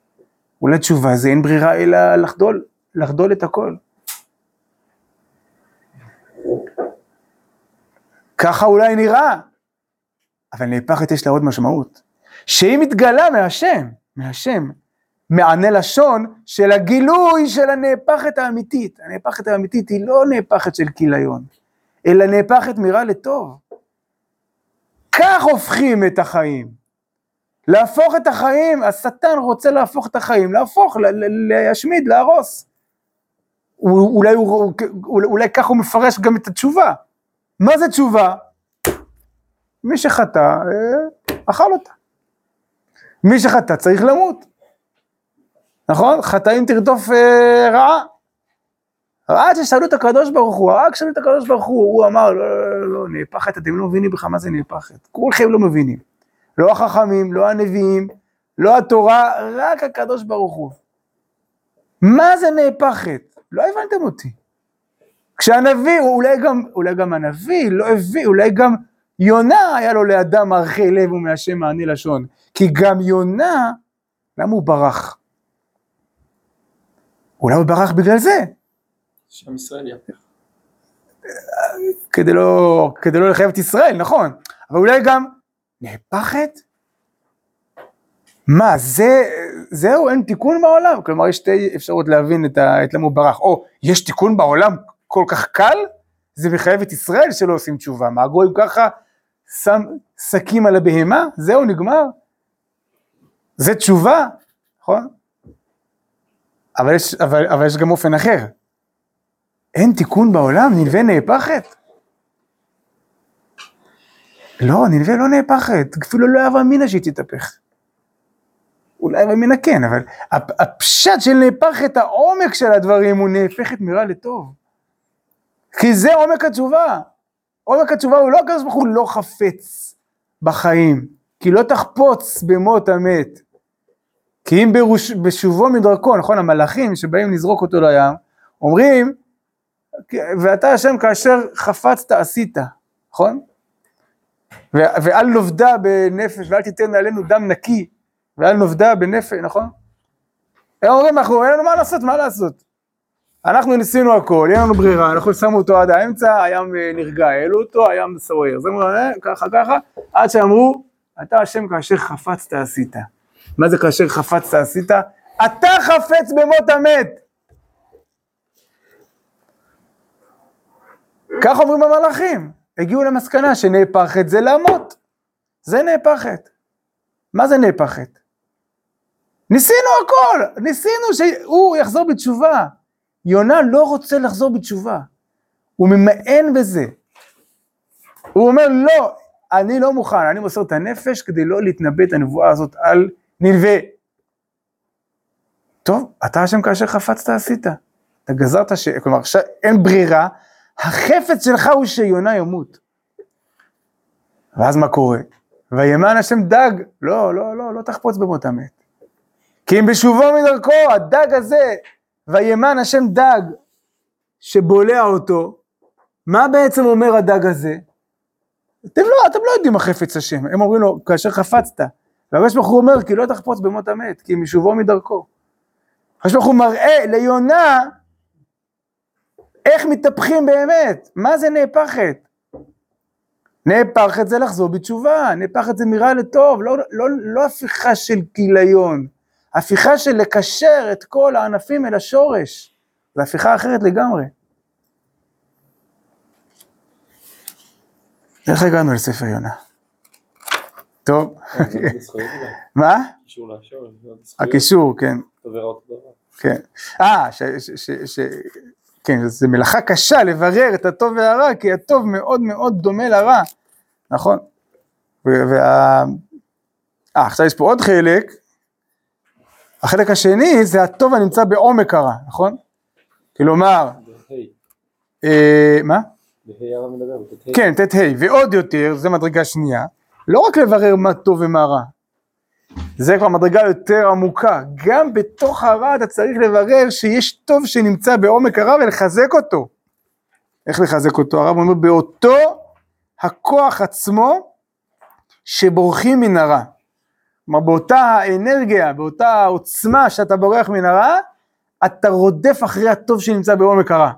אולי תשובה זה אין ברירה אלא לחדול, לחדול את הכל. ככה אולי נראה, אבל נהפכת יש לה עוד משמעות. שהיא מתגלה מהשם, מהשם, מענה לשון של הגילוי של הנהפכת האמיתית. הנהפכת האמיתית היא לא נהפכת של כיליון, אלא נהפכת מרע לטוב. כך הופכים את החיים. להפוך את החיים, השטן רוצה להפוך את החיים, להפוך, להשמיד, להרוס. אולי, אולי, אולי ככה הוא מפרש גם את התשובה. מה זה תשובה? מי שחטא, אה, אכל אותה. מי שחטא צריך למות. נכון? חטאים תרדוף אה, רעה. רק כששאלו את הקדוש ברוך הוא, רק כששאלו את הקדוש ברוך הוא, הוא אמר, לא, לא, לא, לא, נהפכת, אתם לא מבינים בכלל מה זה נהפכת. כולכם לא מבינים. לא החכמים, לא הנביאים, לא התורה, רק הקדוש ברוך הוא. מה זה נהפכת? לא הבנתם אותי. כשהנביא, אולי גם, אולי גם הנביא לא הביא, אולי גם יונה היה לו לאדם ערכי לב ומהשם מעני לשון. כי גם יונה, למה הוא ברח? אולי הוא ברח בגלל זה,
שעם ישראל יהפך.
כדי לא, כדי לא לחייב את ישראל, נכון. אבל אולי גם נהפכת? מה, זה, זהו, אין תיקון בעולם? כלומר, יש שתי אפשרויות להבין את, ה, את למה הוא ברח. או, יש תיקון בעולם כל כך קל? זה מחייב את ישראל שלא עושים תשובה. מה, הגויים ככה שם שקים על הבהמה? זהו, נגמר? זה תשובה, נכון? אבל יש, אבל, אבל יש גם אופן אחר. אין תיקון בעולם, נלווה נהפכת? לא, נלווה לא נהפכת, אפילו לא הווה אמינא שהיא תתהפך. אולי הווה אמינא כן, אבל הפ- הפשט של נהפכת, העומק של הדברים הוא נהפכת מרע לטוב. כי זה עומק התשובה. עומק התשובה הוא לא הקדוש ברוך הוא לא חפץ בחיים, כי לא תחפוץ במות המת. כי אם ברוש, בשובו מדרכו, נכון, המלאכים שבאים לזרוק אותו לים, אומרים, ואתה השם כאשר חפצת עשית, נכון? ו- ואל נובדה בנפש, ואל תיתן עלינו דם נקי, ואל נובדה בנפש, נכון? הם אומרים, אנחנו, אין לנו מה לעשות, מה לעשות? אנחנו ניסינו הכל, אין לנו ברירה, אנחנו שמו אותו עד האמצע, הים אה, נרגע, העלו אותו, הים סוער. זה אומר, אה, ככה, ככה, עד שאמרו, אתה השם כאשר חפצת עשית. מה זה כאשר חפצת עשית? אתה חפץ במות המת. כך אומרים המלאכים, הגיעו למסקנה שנהפכת זה למות. זה נהפכת. מה זה נהפכת? ניסינו הכל, ניסינו שהוא יחזור בתשובה. יונה לא רוצה לחזור בתשובה, הוא ממאן בזה. הוא אומר לא, אני לא מוכן, אני מוסר את הנפש כדי לא להתנבא את הנבואה הזאת על נלווה. טוב, אתה השם כאשר חפצת עשית. אתה גזרת ש... כלומר, עכשיו אין ברירה, החפץ שלך הוא שיונה ימות. ואז מה קורה? וימן השם דג, לא, לא, לא, לא תחפוץ במות המת. כי אם בשובו מדרכו, הדג הזה, וימן השם דג, שבולע אותו, מה בעצם אומר הדג הזה? אתם לא, אתם לא יודעים מה חפץ השם, הם אומרים לו, כאשר חפצת. והקדוש ברוך הוא אומר, כי לא תחפוץ במות המת, כי משובו מדרכו. הקדוש ברוך הוא מראה ליונה איך מתהפכים באמת, מה זה נהפכת? נהפכת זה לחזור בתשובה, נהפכת זה מרע לטוב, לא, לא, לא הפיכה של כיליון, הפיכה של לקשר את כל הענפים אל השורש, זו הפיכה אחרת לגמרי. איך הגענו לספר יונה? טוב, מה? הקישור, כן. כן. אה, ש, כן, זו מלאכה קשה לברר את הטוב והרע, כי הטוב מאוד מאוד דומה לרע, נכון? וה... אה, עכשיו יש פה עוד חלק, החלק השני זה הטוב הנמצא בעומק הרע, נכון? כלומר, אה, מה? כן, ט"ה, ועוד יותר, זה מדרגה שנייה, לא רק לברר מה טוב ומה רע, זה כבר מדרגה יותר עמוקה, גם בתוך הרע אתה צריך לברר שיש טוב שנמצא בעומק הרע ולחזק אותו. איך לחזק אותו? הרב אומר, באותו הכוח עצמו שבורחים מן הרע. כלומר, באותה האנרגיה, באותה העוצמה שאתה בורח מן הרע, אתה רודף אחרי הטוב שנמצא בעומק הרע.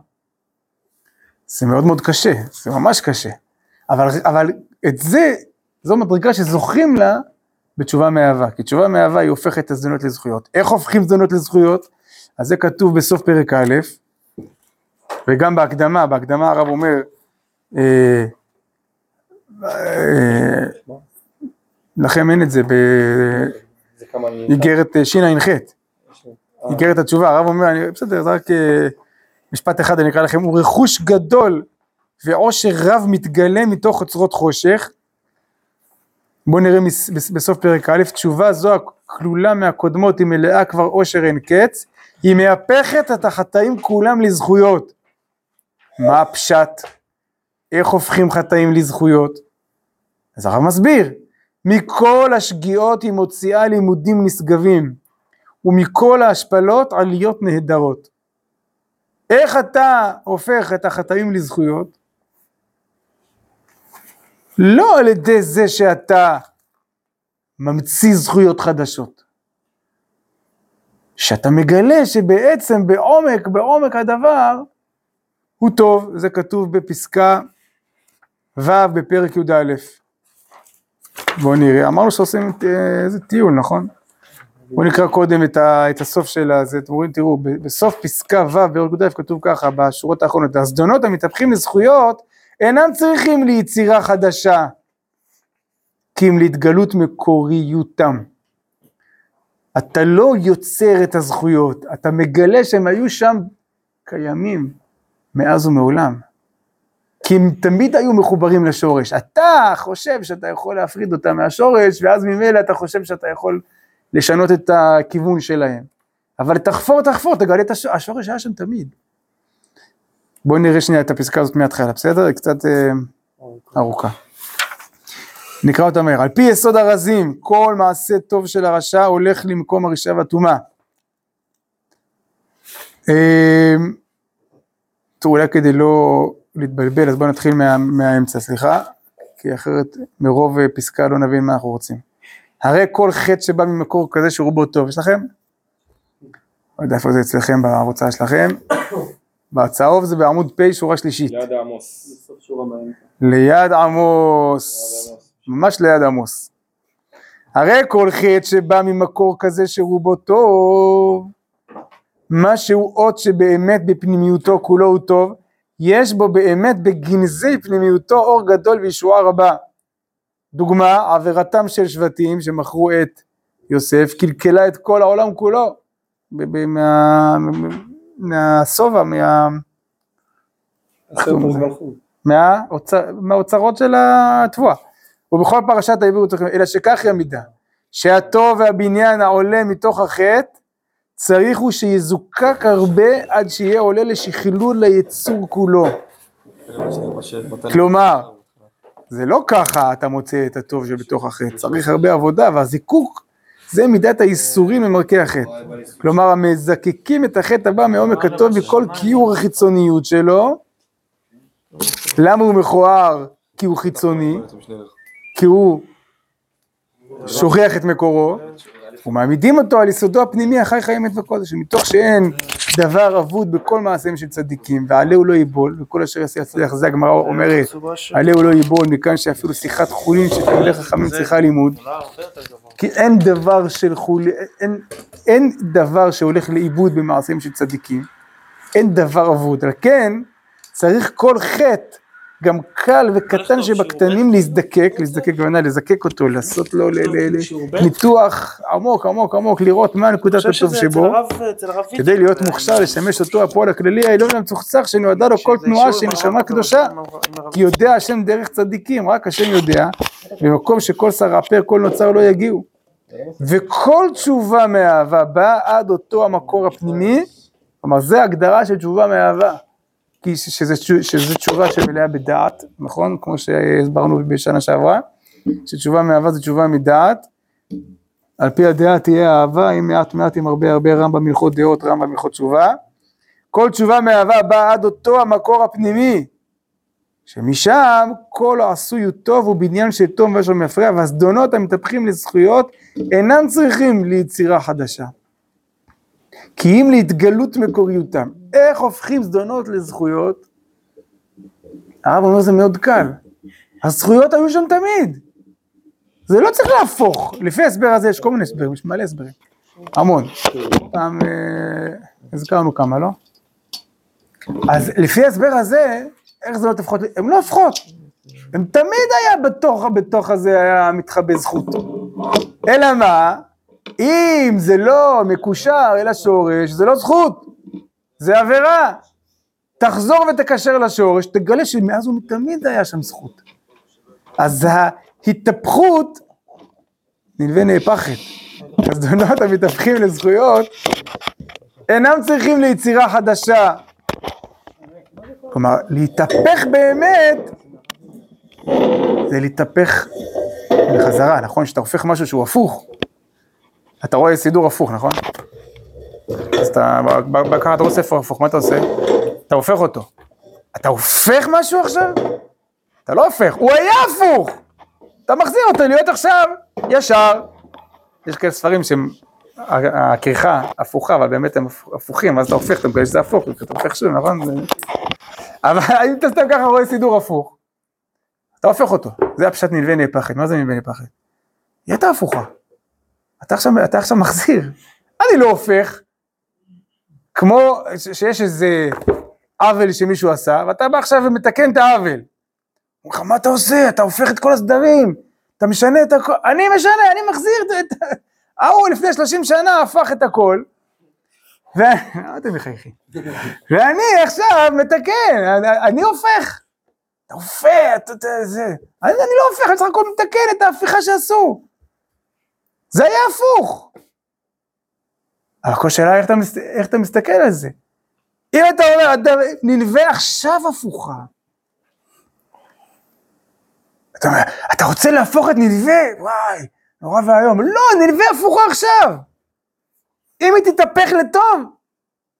זה מאוד מאוד קשה, זה ממש קשה. אבל, אבל את זה, זו מדרגה שזוכים לה בתשובה מאהבה, כי תשובה מאהבה היא הופכת את הזדונות לזכויות. איך הופכים זדונות לזכויות? אז זה כתוב בסוף פרק א', וגם בהקדמה, בהקדמה הרב אומר, אה, אה, לכם אין את זה. באיגרת אה, שע"ח, איגרת התשובה, הרב אומר, אני- בסדר, זה רק אה, משפט אחד אני אקרא לכם, הוא רכוש גדול ועושר רב מתגלה מתוך אוצרות חושך. בואו נראה בסוף פרק א', תשובה זו הכלולה מהקודמות היא מלאה כבר עושר אין קץ, היא מהפכת את החטאים כולם לזכויות. מה הפשט? איך הופכים חטאים לזכויות? אז הרב מסביר, מכל השגיאות היא מוציאה לימודים נשגבים, ומכל ההשפלות עליות נהדרות. איך אתה הופך את החטאים לזכויות? לא על ידי זה שאתה ממציא זכויות חדשות. שאתה מגלה שבעצם בעומק, בעומק הדבר, הוא טוב, זה כתוב בפסקה ו' בפרק י"א. בואו נראה, אמרנו שעושים אה, איזה טיול, נכון? בואו נקרא קודם את, ה, את הסוף של הזה, אתם רואים, תראו, בסוף פסקה ו' בפרק י"א כתוב ככה, בשורות האחרונות, הזדונות המתהפכים לזכויות אינם צריכים ליצירה חדשה, כי אם להתגלות מקוריותם. אתה לא יוצר את הזכויות, אתה מגלה שהם היו שם קיימים מאז ומעולם. כי הם תמיד היו מחוברים לשורש. אתה חושב שאתה יכול להפריד אותם מהשורש, ואז ממילא אתה חושב שאתה יכול לשנות את הכיוון שלהם. אבל תחפור, תחפור, תגלה את השורש, השורש היה שם תמיד. בואו נראה שנייה את הפסקה הזאת מההתחלה, בסדר? היא קצת אה, ארוכה. נקרא אותה מהר. על פי יסוד הרזים, כל מעשה טוב של הרשע הולך למקום הרשעה והטומאה. אה, טוב, אולי כדי לא להתבלבל, אז בואו נתחיל מה, מהאמצע, סליחה, כי אחרת מרוב אה, פסקה לא נבין מה אנחנו רוצים. הרי כל חטא שבא ממקור כזה שרובו טוב, יש לכם? לא יודע איפה זה אצלכם בהרצאה שלכם. בצהוב זה בעמוד פ' שורה שלישית.
ליד עמוס.
ליד עמוס, ממש ליד עמוס. הרי כל חטא שבא ממקור כזה שרובו טוב, מה שהוא אות שבאמת בפנימיותו כולו הוא טוב, יש בו באמת בגנזי פנימיותו אור גדול וישועה רבה. דוגמה, עבירתם של שבטים שמכרו את יוסף, קלקלה את כל העולם כולו, מהשובע, מה... מהאוצרות של התבואה. ובכל פרשת העברו צריכים, אלא שכך היא המידה, שהטוב והבניין העולה מתוך החטא, צריך הוא שיזוקק הרבה עד שיהיה עולה לשכלול ליצור כולו. כלומר, זה לא ככה אתה מוצא את הטוב שבתוך החטא, צריך הרבה עבודה, והזיקוק זה מידת האיסורים ממרכי החטא. כלומר, המזקקים את החטא הבא מעומק הטוב מכל כיעור החיצוניות שלו. למה הוא מכוער? כי הוא חיצוני, כי הוא שוכח את מקורו, ומעמידים אותו על יסודו הפנימי החי חיים את וקודש, מתוך שאין דבר אבוד בכל מעשיהם של צדיקים, ועלה הוא לא ייבול, וכל אשר יעשה יצליח, זה הגמרא אומרת, עלה הוא לא ייבול, מכאן שאפילו שיחת חולין של תלמידי חכמים צריכה לימוד, כי אין דבר של חולין, אין, אין דבר שהולך לאיבוד במעשיהם של צדיקים, אין דבר אבוד, על כן צריך כל חטא, גם קל וקטן שבקטנים להזדקק, להזדקק הכוונה לזקק אותו, לעשות לו ניתוח עמוק עמוק עמוק, לראות מה נקודת הטוב שבו, כדי להיות מוכשר לשמש אותו הפועל הכללי העליון המצוחצח שנועדה לו כל תנועה של נשמה קדושה, כי יודע השם דרך צדיקים, רק השם יודע, במקום שכל סרפר כל נוצר לא יגיעו. וכל תשובה מאהבה באה עד אותו המקור הפנימי, כלומר זה הגדרה של תשובה מאהבה, כי שזה, שזה תשובה שמלאה בדעת, נכון? כמו שהסברנו בשנה שעברה, שתשובה מאהבה זה תשובה מדעת, על פי הדעה תהיה אהבה, עם מעט מעט עם הרבה הרבה רמב"ם הלכות דעות, רמב"ם הלכות תשובה. כל תשובה מאהבה באה עד אותו המקור הפנימי, שמשם כל העשוי הוא טוב ובניין של תום ואשר מפריע, והזדונות המתהפכים לזכויות אינם צריכים ליצירה חדשה. כי אם להתגלות מקוריותם, איך הופכים זדונות לזכויות? הרב אומר זה מאוד קל, הזכויות היו שם תמיד, זה לא צריך להפוך, לפי ההסבר הזה יש כל מיני הסברים, יש מלא הסברים, המון, פעם אה, הזכרנו כמה, לא? אז לפי ההסבר הזה, איך זדונות הופכות, הן לא הופכות, הם תמיד היה בתוך, בתוך הזה היה מתחבא זכות. אלא מה? אם זה לא מקושר אל השורש, זה לא זכות, זה עבירה. תחזור ותקשר לשורש, תגלה שמאז ומתמיד היה שם זכות. אז ההתהפכות נלווה נהפכת. הזדונות המתהפכים לזכויות אינם צריכים ליצירה חדשה. כלומר, להתהפך באמת זה להתהפך בחזרה, נכון? שאתה הופך משהו שהוא הפוך. אתה רואה סידור הפוך, נכון? אז אתה, ככה אתה ספר הפוך, מה אתה עושה? אתה הופך אותו. אתה הופך משהו עכשיו? אתה לא הופך, הוא היה הפוך! אתה מחזיר אותו להיות עכשיו ישר. יש כאלה ספרים שהם, הכריכה הפוכה, אבל באמת הם הפוכים, אז אתה הופך, אתה מקווה שזה הפוך, אתה הופך שוב, נכון? אבל [LAUGHS] אם אתה סתם ככה רואה סידור הפוך, אתה הופך אותו, זה הפשט נלווה נהפכת, מה זה נלווה נהפכת? היא הייתה הפוכה. אתה עכשיו, אתה עכשיו מחזיר, אני לא הופך, כמו שיש איזה עוול שמישהו עשה, ואתה בא עכשיו ומתקן את העוול. הוא אומר לך, מה אתה עושה? אתה הופך את כל הסדרים, אתה משנה את הכל, אני משנה, אני מחזיר את... [LAUGHS] ההוא לפני 30 שנה הפך את הכל, מה [LAUGHS] אתם מחייכים? ואני עכשיו מתקן, אני הופך. אתה הופך, אתה זה. אני לא הופך, אני סך הכל מתקן את ההפיכה שעשו. זה היה הפוך. אבל כל שאלה איך אתה, איך אתה מסתכל על זה. אם אתה אומר, אתה נלווה עכשיו הפוכה. אתה אומר, אתה רוצה להפוך את נלווה? וואי, נורא ואיום. לא, נלווה הפוכה עכשיו. אם היא תתהפך לטוב,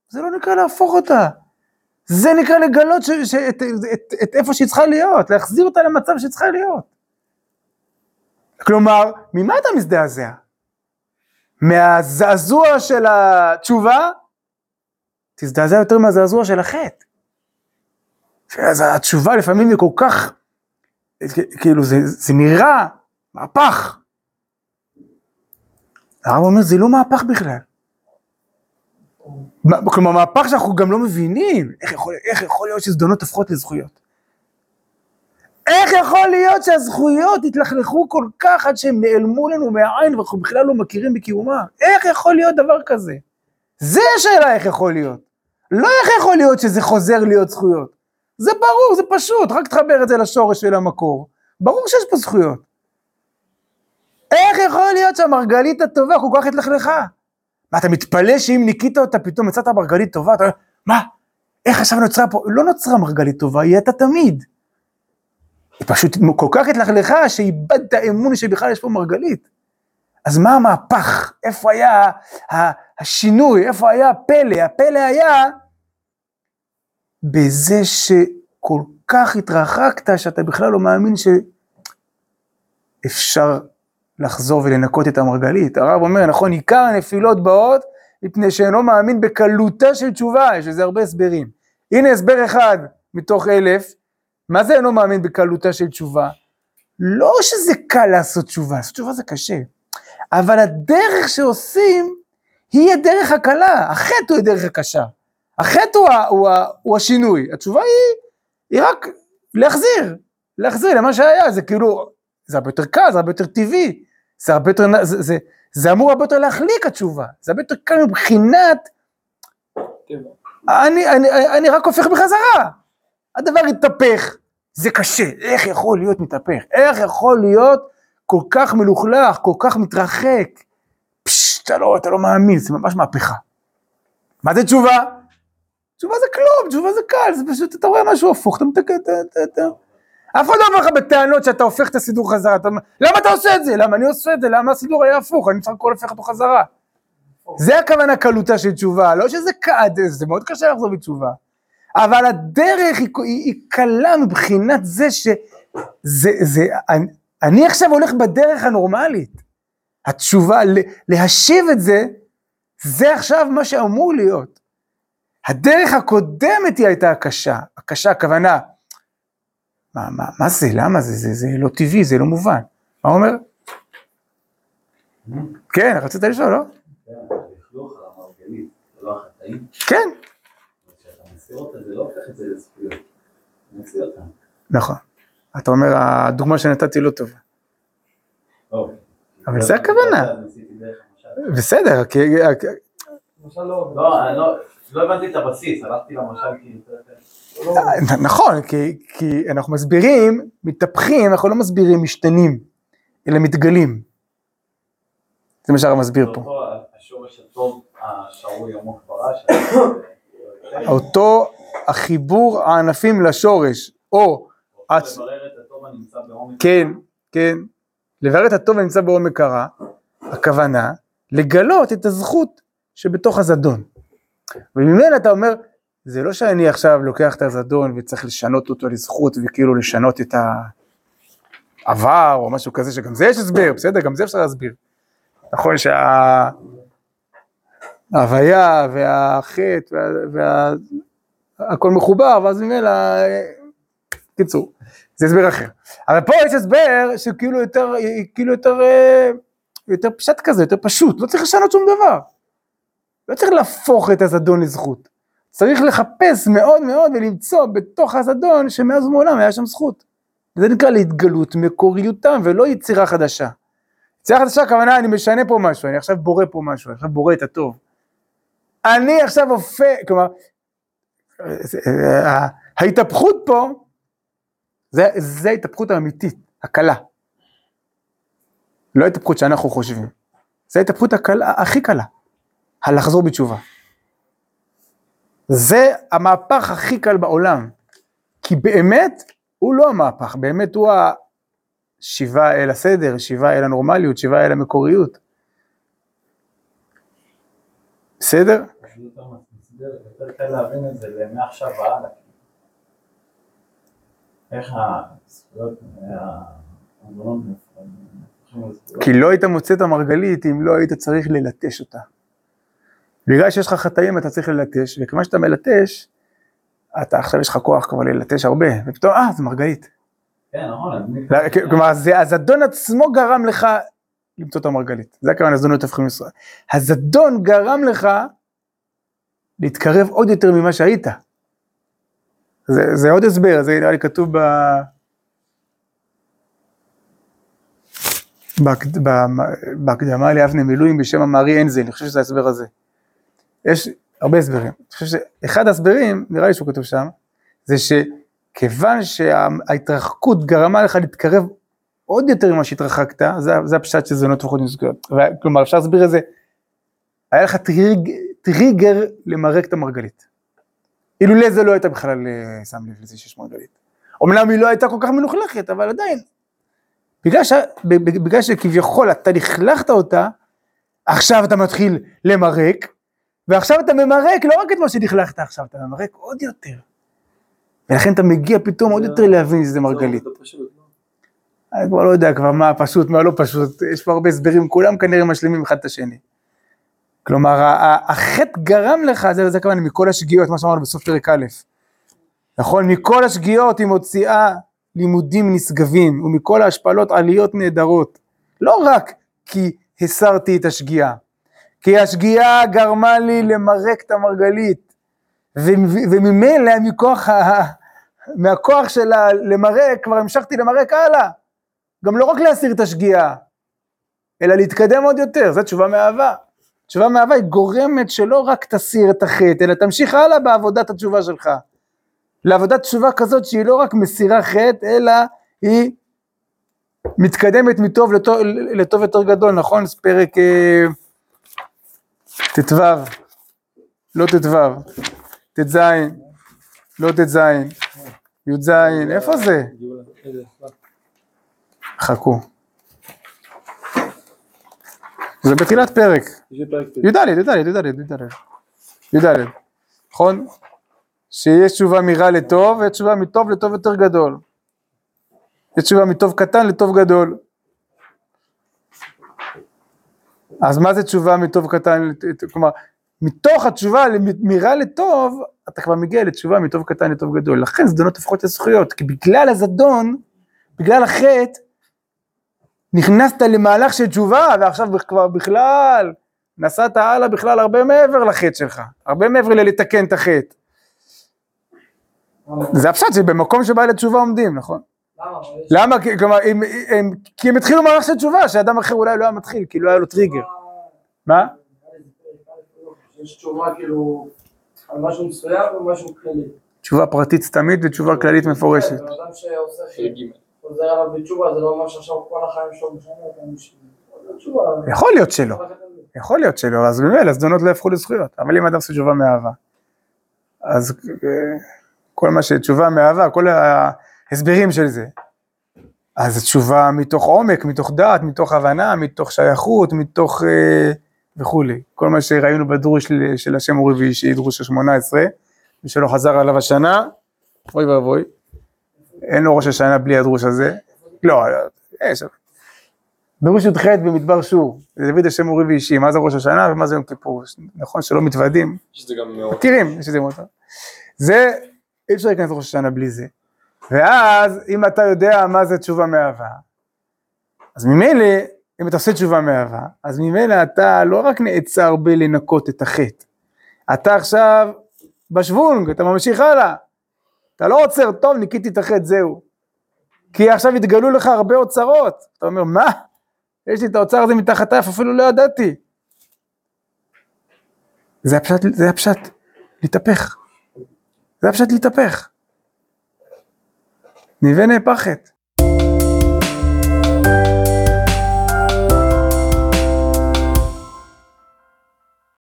זה לא נקרא להפוך אותה. זה נקרא לגלות ש, ש, את, את, את, את איפה שהיא צריכה להיות, להחזיר אותה למצב שהיא צריכה להיות. כלומר, ממה אתה מזדעזע? מהזעזוע של התשובה? תזדעזע יותר מהזעזוע של החטא. אז התשובה לפעמים היא כל כך, כאילו זה, זה נראה מהפך. הרב אומר, זה לא מהפך בכלל. כלומר, מהפך שאנחנו גם לא מבינים, איך יכול, איך יכול להיות שזדונות הופכות לזכויות? איך יכול להיות שהזכויות התלכלכו כל כך עד שהם נעלמו לנו מהעין ואנחנו בכלל לא מכירים בקיומה? איך יכול להיות דבר כזה? זה השאלה איך יכול להיות. לא איך יכול להיות שזה חוזר להיות זכויות. זה ברור, זה פשוט, רק תחבר את זה לשורש של המקור. ברור שיש פה זכויות. איך יכול להיות שהמרגלית הטובה כל כך התלכלכה? מה, אתה מתפלא שאם ניקית אותה, פתאום מצאת מרגלית טובה? אתה אומר, מה, איך עכשיו נוצרה פה? לא נוצרה מרגלית טובה, היא הייתה תמיד. היא פשוט כל כך התלכלכה שאיבדת אמון שבכלל יש פה מרגלית. אז מה המהפך? איפה היה השינוי? איפה היה הפלא? הפלא היה בזה שכל כך התרחקת שאתה בכלל לא מאמין שאפשר לחזור ולנקות את המרגלית. הרב אומר, נכון, עיקר הנפילות באות מפני שאינו מאמין בקלותה של תשובה, יש לזה הרבה הסברים. הנה הסבר אחד מתוך אלף, מה זה אינו מאמין בקלותה של תשובה? לא שזה קל לעשות תשובה, לעשות תשובה זה קשה, אבל הדרך שעושים היא הדרך הקלה, החטא הוא הדרך הקשה. החטא הוא, הוא, הוא, הוא השינוי, התשובה היא, היא רק להחזיר, להחזיר למה שהיה, זה כאילו, זה הרבה יותר קל, זה הרבה יותר טבעי, זה הרבה יותר, זה, זה, זה אמור הרבה יותר להחליק התשובה, זה הרבה יותר קל מבחינת, אני, אני, אני רק הופך בחזרה, הדבר התהפך, זה קשה, איך יכול להיות מתהפך, איך יכול להיות כל כך מלוכלך, כל כך מתרחק, פשש, אתה לא, אתה לא מאמין, זה ממש מהפכה. מה זה תשובה? תשובה זה כלום, תשובה זה קל, זה פשוט, אתה רואה משהו הפוך, אתה מתקן, אתה, אתה, אתה, אף אחד לא אומר לך בטענות שאתה הופך את הסידור חזרה, אתה למה אתה עושה את זה? למה אני עושה את זה? למה הסידור היה הפוך? אני צריך הכל הופך אותו חזרה. זה הכוונה קלותה של תשובה, לא שזה קל, זה מאוד קשה לחזור בתשובה. אבל הדרך היא, היא, היא קלה מבחינת זה שזה, זה, אני, אני עכשיו הולך בדרך הנורמלית. התשובה, להשיב את זה, זה עכשיו מה שאמור להיות. הדרך הקודמת היא הייתה הקשה, הקשה הכוונה, מה, מה, מה זה, למה זה, זה, זה לא טבעי, זה לא מובן. מה הוא אומר? כן, רצית לשאול, לא? כן. נכון. אתה אומר, הדוגמה שנתתי לא טובה.
טוב.
אבל זה הכוונה.
המשל.
בסדר, כי...
לא, אני לא- לא הבנתי את הבסיס, הלכתי למשל כי...
נ- נכון, כי, אנחנו מסבירים, מתהפכים, אנחנו לא מסבירים משתנים, אלא מתגלים. זה מה שהרב מסביר פה.
השורש הטוב השרוי עמוק ברש.
אותו החיבור הענפים לשורש, או... הצ-. כן, כן. לברר את הטוב הנמצא בעומק הרע, הכוונה, לגלות את הזכות שבתוך הזדון. וממילא אתה אומר, זה לא שאני עכשיו לוקח את הזדון וצריך לשנות אותו לזכות וכאילו לשנות את העבר או משהו כזה, שגם זה יש הסבר, בסדר, גם זה אפשר להסביר. נכון שההוויה והחטא וה... וה... הכל מחובר, ואז ממילא, קיצור, זה הסבר אחר. אבל פה יש הסבר שכאילו יותר, כאילו יותר, אה, יותר פשט כזה, יותר פשוט, לא צריך לשנות שום דבר. לא צריך להפוך את הזדון לזכות. צריך לחפש מאוד מאוד ולמצוא בתוך הזדון שמאז ומעולם היה שם זכות. זה נקרא להתגלות מקוריותם ולא יצירה חדשה. יצירה חדשה הכוונה אני משנה פה משהו, אני עכשיו בורא פה משהו, אני עכשיו בורא את הטוב. אני עכשיו הופך, כלומר, אה, ההתהפכות פה, זה, זה ההתהפכות האמיתית, הקלה. לא ההתהפכות שאנחנו חושבים. זה ההתהפכות הכי קלה, הלחזור בתשובה. זה המהפך הכי קל בעולם. כי באמת, הוא לא המהפך, באמת הוא השיבה אל הסדר, שיבה אל הנורמליות, שיבה אל המקוריות. בסדר?
זה יותר מסביר, יותר קל להבין את זה למעכשיו והלאה. איך הזכויות, ההמונות הופכים לזכויות.
כי לא היית מוצא את המרגלית אם לא היית צריך ללטש אותה. בגלל שיש לך חטאים אתה צריך ללטש, וכיוון שאתה מלטש, אתה עכשיו יש לך כוח כבר ללטש הרבה, ופתאום, אה, זה מרגלית.
כן, נכון.
כלומר, הזדון עצמו גרם לך למצוא את המרגלית. זה הכוונה, הזדונות הופכים לישראל. הזדון גרם לך להתקרב עוד יותר ממה שהיית. זה, זה עוד הסבר, זה נראה לי כתוב ב- בהקדמה לאבני מילואים בשם המארי אנזל, אני חושב שזה ההסבר הזה. יש הרבה הסברים. אני חושב שאחד ההסברים, נראה לי שהוא כתוב שם, זה שכיוון שההתרחקות גרמה לך להתקרב עוד יותר ממה שהתרחקת, זה, זה הפשט של זונות ופחות מזכויות. כלומר, אפשר להסביר את זה, היה לך טריג, טריגר למרק את המרגלית. אילולא זה לא הייתה בכלל אה, שם לב לזה שיש מרגלית. אמנם היא לא הייתה כל כך מלוכלכת, אבל עדיין. בגלל, ש... בגלל שכביכול אתה לכלכת אותה, עכשיו אתה מתחיל למרק, ועכשיו אתה ממרק לא רק את מה שלכלכת עכשיו, אתה ממרק עוד יותר. ולכן אתה מגיע פתאום עוד יותר להבין שזה מרגלית. אני כבר לא יודע כבר מה פשוט, מה לא פשוט, יש פה הרבה הסברים, כולם כנראה משלימים אחד את השני. כלומר, החטא גרם לך, זה, זה כמובן מכל השגיאות, מה שאמרנו בסוף פרק א', נכון? מכל השגיאות היא מוציאה לימודים נשגבים, ומכל ההשפלות עליות נהדרות. לא רק כי הסרתי את השגיאה, כי השגיאה גרמה לי למרק את המרגלית, וממילא מכוח ה... [LAUGHS] מהכוח שלה למרק, כבר המשכתי למרק הלאה. גם לא רק להסיר את השגיאה, אלא להתקדם עוד יותר, זו תשובה מאהבה. תשובה מאהבה היא גורמת שלא רק תסיר את החטא, אלא תמשיך הלאה בעבודת התשובה שלך. לעבודת תשובה כזאת שהיא לא רק מסירה חטא, אלא היא מתקדמת מטוב לטוב, לטוב יותר גדול, נכון? זה פרק אה, ט"ו, לא ט"ו, ט"ז, לא ט"ז, י"ז, איפה זה? חכו. זה בתחילת פרק. י"ד, י"ד, י"ד, י"ד, י"ד, נכון? שיש תשובה מרע לטוב, ויש תשובה מטוב לטוב יותר גדול. יש תשובה מטוב קטן לטוב גדול. אז מה זה תשובה מטוב קטן, כלומר, מתוך התשובה מרע לטוב, אתה כבר מגיע לתשובה מטוב קטן לטוב גדול. לכן זדונות הופכות לזכויות, כי בגלל הזדון, בגלל החטא, נכנסת למהלך של תשובה, ועכשיו כבר בכלל, נסעת הלאה בכלל הרבה מעבר לחטא שלך, הרבה מעבר ללתקן את החטא. זה הפשט שבמקום שבא לתשובה עומדים, נכון?
למה?
למה? כי- כלומר, הם- הם- כי הם התחילו מערכת של תשובה, שאדם אחר אולי לא היה מתחיל, כי לא היה לו טריגר. מה?
יש תשובה כאילו על משהו מסוים ומשהו כללי.
תשובה פרטית סתמית ותשובה כללית מפורשת.
חוזר עליו בתשובה, זה לא אומר שעכשיו כל החיים שלו משנה אותם בשביל... תשובה.
יכול להיות שלא, יכול להיות שלא, אז ממילא זדונות לא יהפכו לזכויות, אבל אם אדם עושה תשובה מאהבה, אז אה, כל מה שתשובה מאהבה, כל ההסברים של זה, אז תשובה מתוך עומק, מתוך דעת, מתוך הבנה, מתוך שייכות, מתוך אה, וכולי. כל מה שראינו בדרוש של- של השם אורי ואישי, דרוש ה-18, מי שלא חזר עליו השנה, אוי ואבוי, אין לו ראש השנה בלי הדרוש הזה, לא, יש, דרוש י"ח במדבר שור, זה דוד השם אורי ואישי, מה זה ראש השנה ומה זה יום כיפור, נכון שלא מתוודים. מכירים, יש את זה מאוד. זה, אי אפשר להיכנס לראש השנה בלי זה. ואז, אם אתה יודע מה זה תשובה מאהבה, אז ממילא, אם אתה עושה תשובה מאהבה, אז ממילא אתה לא רק נעצר בלנקות את החטא, אתה עכשיו בשוונג, אתה ממשיך הלאה. אתה לא עוצר, טוב, ניקיתי את החטא, זהו. כי עכשיו התגלו לך הרבה אוצרות. אתה אומר, מה? יש לי את האוצר הזה מתחת האף, אפילו לא ידעתי. זה הפשט, זה הפשט, להתהפך. זה הפשט להתהפך. ניבי נהפכת.